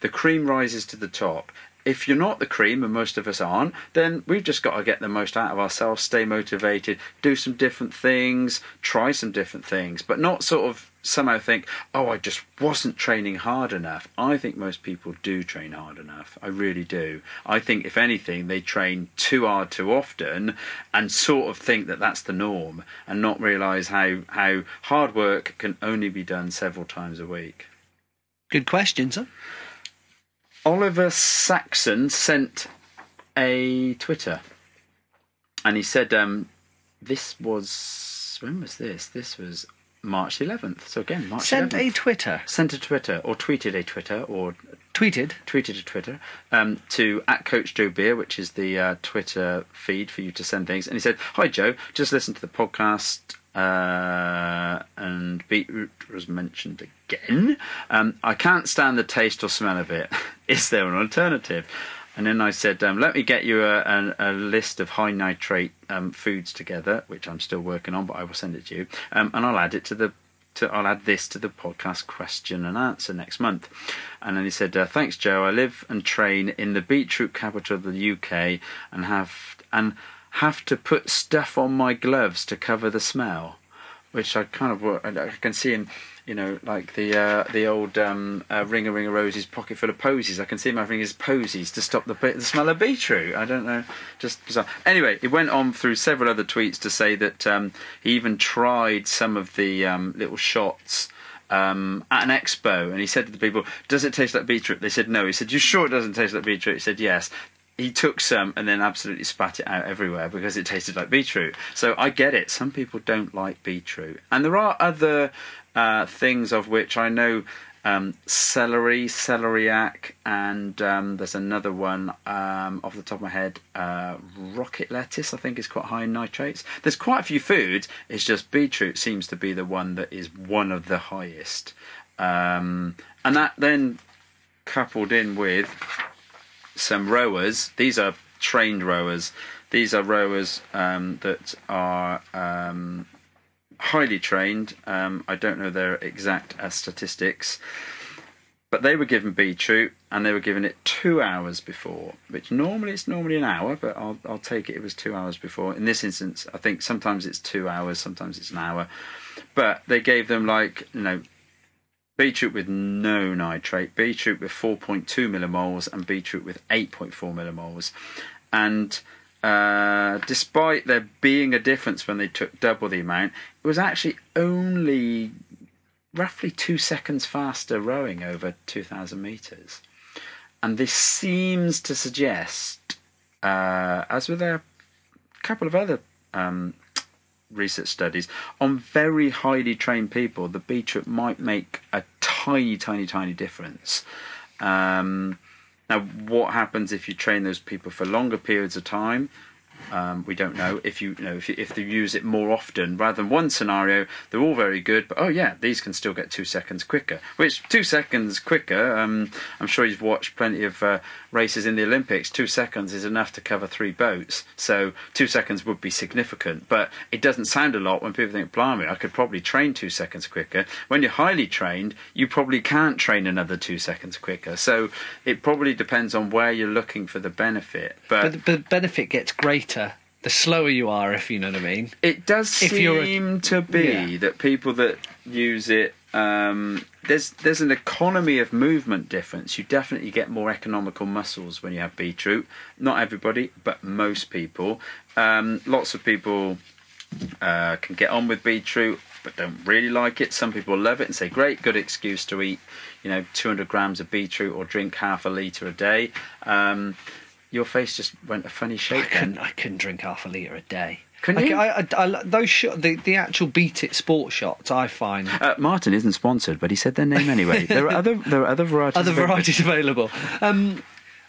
Speaker 1: the cream rises to the top if you're not the cream, and most of us aren't, then we've just got to get the most out of ourselves, stay motivated, do some different things, try some different things, but not sort of somehow think, oh, I just wasn't training hard enough. I think most people do train hard enough. I really do. I think, if anything, they train too hard too often and sort of think that that's the norm and not realise how, how hard work can only be done several times a week.
Speaker 2: Good question, sir.
Speaker 1: Oliver Saxon sent a Twitter, and he said, um, "This was when was this? This was March 11th. So again, March
Speaker 2: Sent
Speaker 1: 11th.
Speaker 2: a Twitter.
Speaker 1: sent a Twitter or tweeted a Twitter or
Speaker 2: Tweeted.
Speaker 1: tweeted a Twitter um, to at Coach Joe Beer, which is the uh, Twitter feed for you to send things. And he said, "Hi Joe, just listen to the podcast." Uh, and beetroot was mentioned again. Um, I can't stand the taste or smell of it. Is there an alternative? And then I said, um, let me get you a, a, a list of high nitrate um, foods together, which I'm still working on, but I will send it to you, um, and I'll add it to the to, I'll add this to the podcast question and answer next month. And then he said, uh, "Thanks, Joe. I live and train in the beetroot capital of the UK, and have and have to put stuff on my gloves to cover the smell." Which I kind of I can see in you know, like the uh, the old um, uh, Ring a Ring a Roses pocket full of posies. I can see my fingers posies to stop the, the smell of beetroot. I don't know, just bizarre. Anyway, it went on through several other tweets to say that um, he even tried some of the um, little shots um, at an expo, and he said to the people, "Does it taste like beetroot?" They said no. He said, "You sure it doesn't taste like beetroot?" He said, "Yes." He took some and then absolutely spat it out everywhere because it tasted like beetroot. So I get it. Some people don't like beetroot, and there are other uh, things of which I know. Um, celery, celeriac, and um, there's another one um, off the top of my head. Uh, rocket lettuce, I think, is quite high in nitrates. There's quite a few foods. It's just beetroot seems to be the one that is one of the highest, um, and that then coupled in with some rowers. These are trained rowers. These are rowers um, that are um, highly trained. Um, I don't know their exact uh, statistics, but they were given beetroot and they were given it two hours before, which normally it's normally an hour, but I'll I'll take it. It was two hours before. In this instance, I think sometimes it's two hours, sometimes it's an hour, but they gave them like you know beetroot with no nitrate, beetroot with 4.2 millimoles, and beetroot with 8.4 millimoles. And uh, despite there being a difference when they took double the amount, it was actually only roughly two seconds faster rowing over 2,000 metres. And this seems to suggest, uh, as with a couple of other um, research studies on very highly trained people, the beetroot might make a tiny, tiny, tiny difference. Um, now, what happens if you train those people for longer periods of time? Um, we don't know if you, you know if, if they use it more often rather than one scenario. They're all very good, but oh yeah, these can still get two seconds quicker. Which two seconds quicker? Um, I'm sure you've watched plenty of uh, races in the Olympics. Two seconds is enough to cover three boats, so two seconds would be significant. But it doesn't sound a lot when people think, "Blimey, I could probably train two seconds quicker." When you're highly trained, you probably can't train another two seconds quicker. So it probably depends on where you're looking for the benefit. But,
Speaker 2: But the benefit gets greater the slower you are, if you know what I mean.
Speaker 1: It does
Speaker 2: If you're a-
Speaker 1: seem to be
Speaker 2: Yeah.
Speaker 1: that people that use it, um, there's there's an economy of movement difference. You definitely get more economical muscles when you have beetroot. Not everybody, but most people. Um, lots of people uh, can get on with beetroot, but don't really like it. Some people love it and say, "Great, good excuse to eat." You know, 200 grams of beetroot or drink half a liter a day. Um, your face just went a funny
Speaker 2: I
Speaker 1: shape
Speaker 2: couldn't. I couldn't drink half a litre a day.
Speaker 1: Couldn't
Speaker 2: I,
Speaker 1: you?
Speaker 2: I, I, I- those the, the actual Beet It sport shots, I find
Speaker 1: Uh, Martin isn't sponsored, but he said their name anyway. there are other there are other varieties.
Speaker 2: other
Speaker 1: of
Speaker 2: varieties available. Um,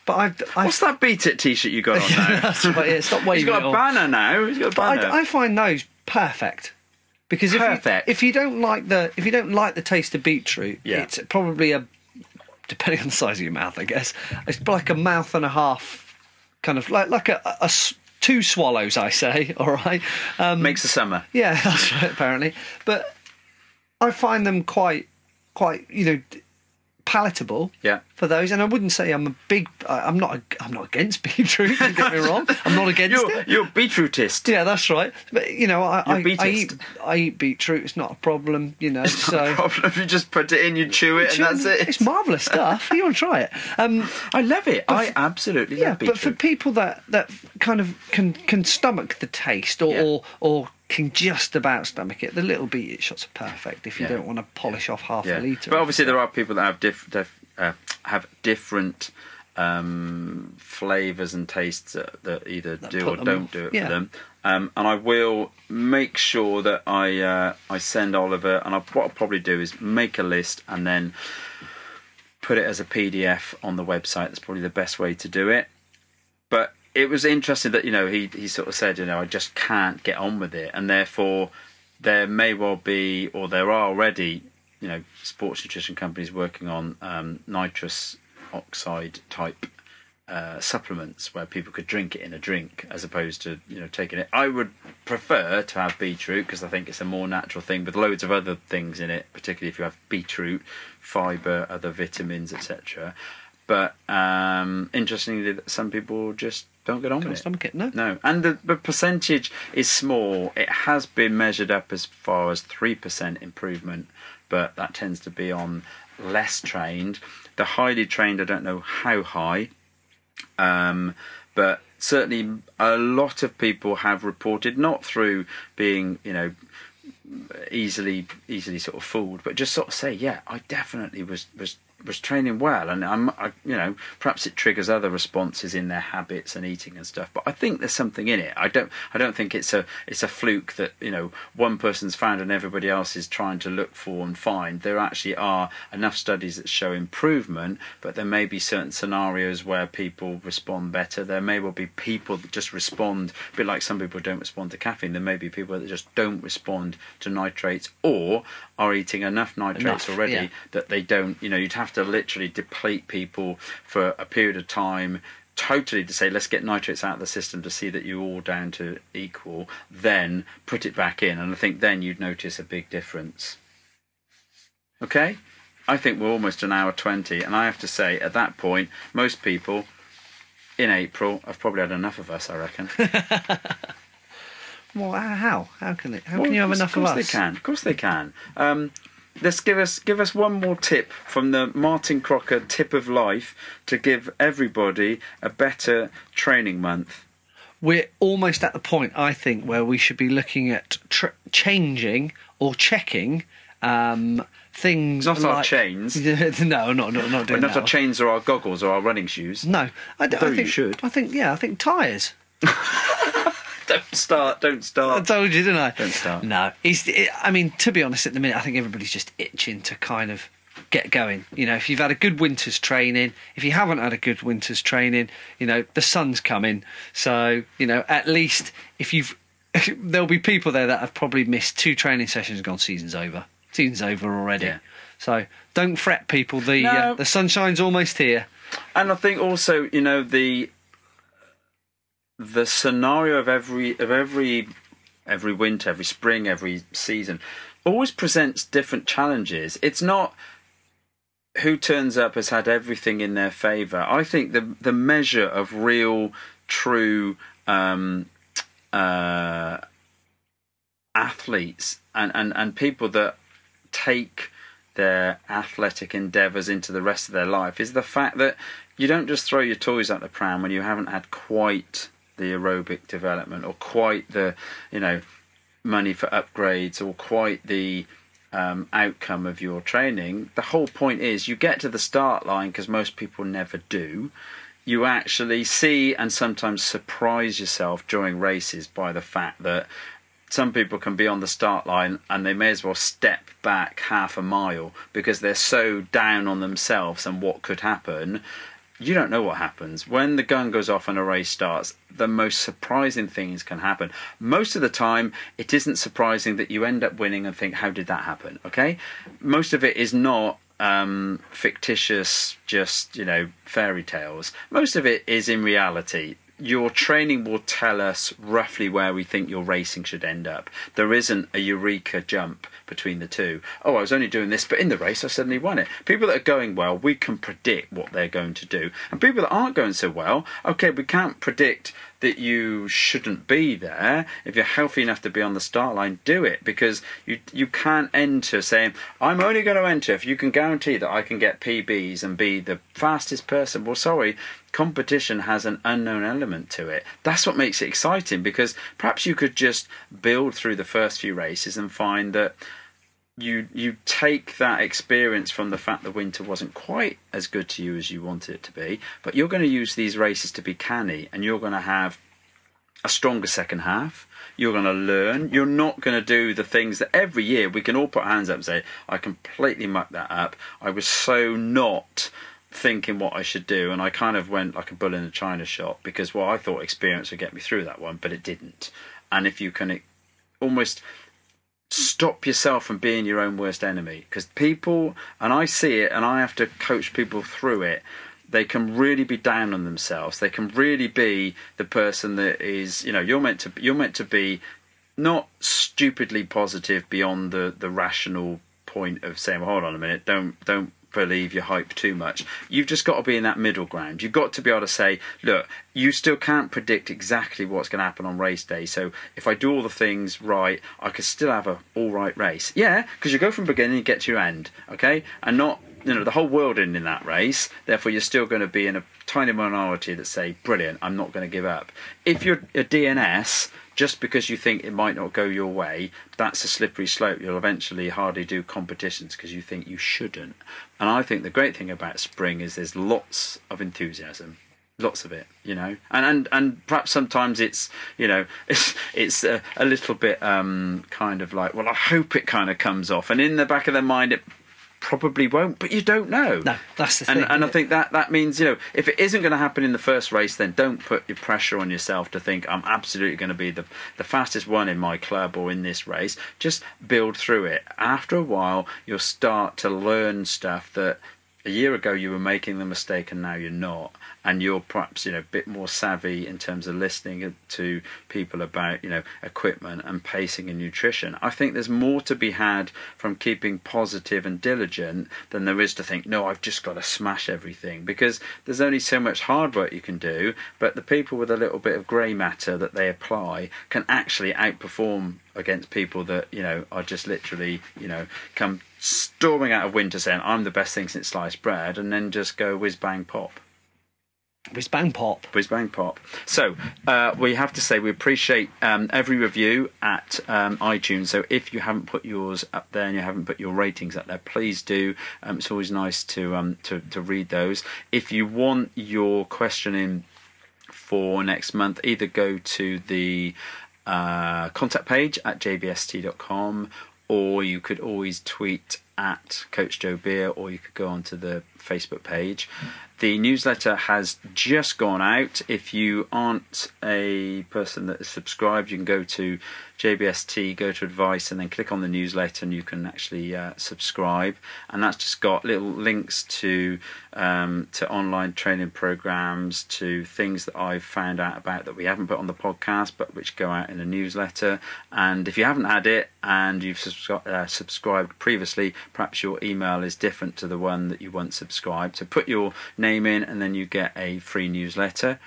Speaker 2: but I've, I've
Speaker 1: What's that Beet It T-shirt you got on now?
Speaker 2: that's right. Yeah, stop
Speaker 1: He's
Speaker 2: waving
Speaker 1: got
Speaker 2: it
Speaker 1: a banner now. He's got a banner.
Speaker 2: I, I find those perfect because if
Speaker 1: Perfect.
Speaker 2: You, if you don't like the if you don't like the taste of beetroot,
Speaker 1: Yeah.
Speaker 2: it's probably a depending on the size of your mouth, I guess. It's like a mouth and a half, kind of like like a two swallows, I say. All right. Um,
Speaker 1: Makes the summer.
Speaker 2: yeah, that's right. Apparently, but I find them quite quite you know palatable
Speaker 1: Yeah.
Speaker 2: for those. And I wouldn't say I'm a big. I'm not. A, I'm not against beetroot. Don't get me wrong. I'm not against
Speaker 1: You're
Speaker 2: it.
Speaker 1: you're beetrootist.
Speaker 2: Yeah, that's right. But you know, I, I, I eat I eat beetroot. It's not a problem. You know, so
Speaker 1: Problem. You just put it in, you chew it, and that's it.
Speaker 2: It's marvelous stuff. you want to try it? Um,
Speaker 1: I love it. I absolutely
Speaker 2: yeah,
Speaker 1: love
Speaker 2: but for people that that kind of can can stomach the taste or
Speaker 1: Yeah.
Speaker 2: or, or can just about stomach it, the little beet it shots are perfect if you
Speaker 1: Yeah.
Speaker 2: don't want to polish off half
Speaker 1: yeah.
Speaker 2: a litre.
Speaker 1: But obviously, there are people that have diff, diff, uh, have different um, flavors and tastes that, that either
Speaker 2: That
Speaker 1: do or don't
Speaker 2: off.
Speaker 1: do it
Speaker 2: Yeah.
Speaker 1: for them. Um, and I will make sure that I uh, I send Oliver, and I, what I'll probably do is make a list and then put it as a PDF on the website. That's probably the best way to do it. But it was interesting that you know he he sort of said you know I just can't get on with it, and therefore there may well be or there are already you know sports nutrition companies working on um, nitrous oxide type uh, supplements where people could drink it in a drink as opposed to you know taking it. I would prefer to have beetroot because I think it's a more natural thing with loads of other things in it, particularly if you have beetroot, fibre, other vitamins, etc. But um, interestingly, some people just don't get on
Speaker 2: Can't
Speaker 1: with it.
Speaker 2: stomach it. No.
Speaker 1: No, and the, the percentage is small. It has been measured up as far as 3% improvement, but that tends to be on less trained. The highly trained, I don't know how high, um, but certainly a lot of people have reported, not through being, you know, easily easily sort of fooled, but just sort of say, yeah, I definitely was was was training well, and I'm, I, you know, perhaps it triggers other responses in their habits and eating and stuff. But I think there's something in it. I don't, I don't think it's a, it's a fluke that you know one person's found and everybody else is trying to look for and find. There actually are enough studies that show improvement, but there may be certain scenarios where people respond better. There may well be people that just respond, a bit like some people don't respond to caffeine. There may be people that just don't respond to nitrates or are eating enough nitrates
Speaker 2: Enough,
Speaker 1: already
Speaker 2: yeah.
Speaker 1: that they don't. You know, you'd have to literally deplete people for a period of time. Totally to say, let's get nitrates out of the system to see that you're all down to equal, then put it back in, and I think then you'd notice a big difference. Okay? I think we're almost an hour 20, and I have to say, at that point, most people in April have probably had enough of us, I reckon.
Speaker 2: Well, how? How can it? How
Speaker 1: Well,
Speaker 2: can you have enough
Speaker 1: of
Speaker 2: enough
Speaker 1: course
Speaker 2: of us?
Speaker 1: they can. Of course they can. Um, let's give us give us one more tip from the Martin Crocker tip of life to give everybody a better training month.
Speaker 2: We're almost at the point, I think, where we should be looking at tr- changing or checking um, things.
Speaker 1: Not our chains.
Speaker 2: no, not not not
Speaker 1: But
Speaker 2: doing
Speaker 1: not
Speaker 2: that.
Speaker 1: our chains or our goggles or our running shoes.
Speaker 2: No, I, d- I
Speaker 1: Although you
Speaker 2: think
Speaker 1: should.
Speaker 2: I think yeah, I think tyres.
Speaker 1: Don't start. Don't start.
Speaker 2: I told you, didn't I?
Speaker 1: Don't start.
Speaker 2: No, he's. I mean, to be honest, at the minute, I think everybody's just itching to kind of get going. You know, if you've had a good winter's training, if you haven't had a good winter's training, you know, the sun's coming. So, you know, at least if you've, there'll be people there that have probably missed two training sessions and gone, season's over. Season's over already.
Speaker 1: Yeah.
Speaker 2: So don't fret, people. The uh,
Speaker 1: No.
Speaker 2: the sunshine's almost here.
Speaker 1: And I think also, you know, the the scenario of every of every every winter, every spring, every season always presents different challenges. It's not who turns up has had everything in their favour. I think the the measure of real, true um, uh, athletes and, and, and people that take their athletic endeavours into the rest of their life is the fact that you don't just throw your toys out the pram when you haven't had quite the aerobic development or quite the you know money for upgrades or quite the um, outcome of your training. The whole point is you get to the start line because most people never do. You actually see and sometimes surprise yourself during races by the fact that some people can be on the start line and they may as well step back half a mile because they're so down on themselves and what could happen. You don't know what happens. When the gun goes off and a race starts, the most surprising things can happen. Most of the time, it isn't surprising that you end up winning and think, how did that happen? Okay? Most of it is not um, fictitious, just, you know, fairy tales. Most of it is in reality your training will tell us roughly where we think your racing should end up. There isn't a eureka jump between the two. Oh, I was only doing this, but in the race I suddenly won it. People that are going well, we can predict what they're going to do. And people that aren't going so well, okay, we can't predict that you shouldn't be there. If you're healthy enough to be on the start line, do it because you you can't enter saying I'm only going to enter if you can guarantee that I can get PBs and be the fastest person. Well, sorry, competition has an unknown element to it. That's what makes it exciting because perhaps you could just build through the first few races and find that you you take that experience from the fact the winter wasn't quite as good to you as you wanted it to be, but you're going to use these races to be canny, and you're going to have a stronger second half. You're going to learn. You're not going to do the things that every year we can all put hands up and say, "I completely mucked that up. I was so not." thinking what I should do, and I kind of went like a bull in a china shop because well, I thought experience would get me through that one, but it didn't. And if you can almost stop yourself from being your own worst enemy, because people, and I see it, and I have to coach people through it. They can really be down on themselves. They can really be the person that is, you know, you're meant to. You're meant to be not stupidly positive beyond the the rational point of saying, well, hold on a minute, don't don't believe your hype too much. You've just got to be in that middle ground. You've got to be able to say, look, you still can't predict exactly what's going to happen on race day. So if I do all the things right, I could still have a all right race. Yeah, because you go from beginning and get to your end, okay, and not you know the whole world in in that race. Therefore, you're still going to be in a tiny minority that say, "Brilliant, I'm not going to give up." If you're a DNS, just because you think it might not go your way, that's a slippery slope. You'll eventually hardly do competitions because you think you shouldn't. And I think the great thing about spring is there's lots of enthusiasm lots of it you know and and and perhaps sometimes it's you know it's it's a, a little bit um kind of like well i hope it kind of comes off and in the back of their mind it probably won't but you don't know.
Speaker 2: No, that's the
Speaker 1: and,
Speaker 2: thing,
Speaker 1: and i think that that means you know if it isn't going to happen in the first race then don't put your pressure on yourself to think i'm absolutely going to be the the fastest one in my club or in this race. Just build through it. After a while you'll start to learn stuff that a year ago you were making the mistake and now you're not and you're perhaps you know a bit more savvy in terms of listening to people about you know equipment and pacing and nutrition. I think there's more to be had from keeping positive and diligent than there is to think no i've just got to smash everything because there's only so much hard work you can do but the people with a little bit of grey matter that they apply can actually outperform against people that you know are just literally you know come storming out of winter saying i'm the best thing since sliced bread and then just go whiz bang pop
Speaker 2: Whiz bang pop.
Speaker 1: Whiz bang pop. So uh, we have to say we appreciate um, every review at um, iTunes. So if you haven't put yours up there and you haven't put your ratings up there, please do. Um, it's always nice to um, to to read those. If you want your question in for next month, either go to the uh, contact page at jbst.com or you could always tweet at Coach Joe Beer or you could go onto the Facebook page. The newsletter has just gone out. If you aren't a person that is subscribed, you can go to JBST, go to advice, and then click on the newsletter, and you can actually uh, subscribe. And that's just got little links to um, to online training programs, to things that I've found out about that we haven't put on the podcast, but which go out in a newsletter. And if you haven't had it and you've subscri- uh, subscribed previously, perhaps your email is different to the one that you once subscribed. So put your name in, and then you get a free newsletter.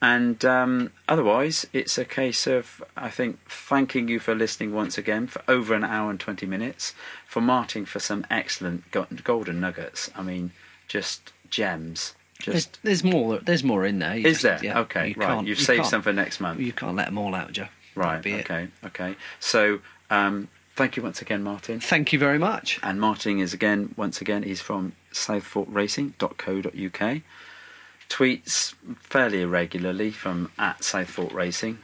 Speaker 1: And um, otherwise, it's a case of, I think, thanking you for listening once again for over an hour and 20 minutes, for Martin for some excellent golden nuggets. I mean, just gems.
Speaker 2: There's,
Speaker 1: Just
Speaker 2: there's more. There's more in there. You
Speaker 1: Is
Speaker 2: just-
Speaker 1: there?
Speaker 2: yeah,
Speaker 1: okay,
Speaker 2: you
Speaker 1: right. You've
Speaker 2: you
Speaker 1: saved some for next month.
Speaker 2: You can't let them all out, Joe.
Speaker 1: right.
Speaker 2: That'd it.
Speaker 1: Okay. Okay. So, um, thank you once again, Martin.
Speaker 2: Thank you very much.
Speaker 1: And Martin is again, once again, he's from southforkracing.co.uk. Tweets fairly irregularly from at South Fork Racing.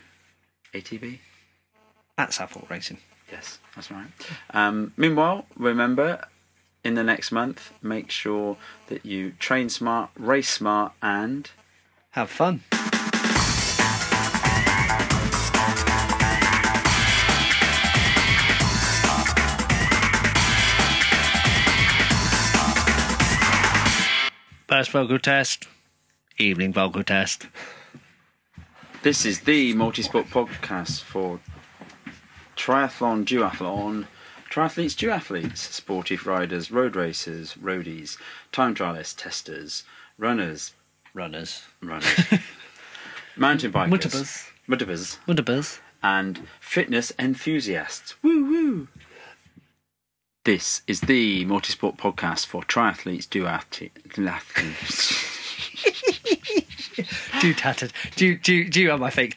Speaker 1: ATB?
Speaker 2: At South Fork Racing.
Speaker 1: Yes, that's right. Um, meanwhile, remember, in the next month, make sure that you train smart, race smart, and
Speaker 2: Have fun. First vocal test. Evening vocal test.
Speaker 1: This is the Multisport podcast for triathlon, duathlon, triathletes, duathletes, sportive riders, road racers, roadies, time trialists, testers, runners,
Speaker 2: Runners.
Speaker 1: runners, mountain bikers,
Speaker 2: Mutabas.
Speaker 1: mutabas,
Speaker 2: Wonderbuzz.
Speaker 1: and fitness enthusiasts. Woo woo! This is the Multisport podcast for triathletes, duathletes.
Speaker 2: Do tattered. Do do do you have my fake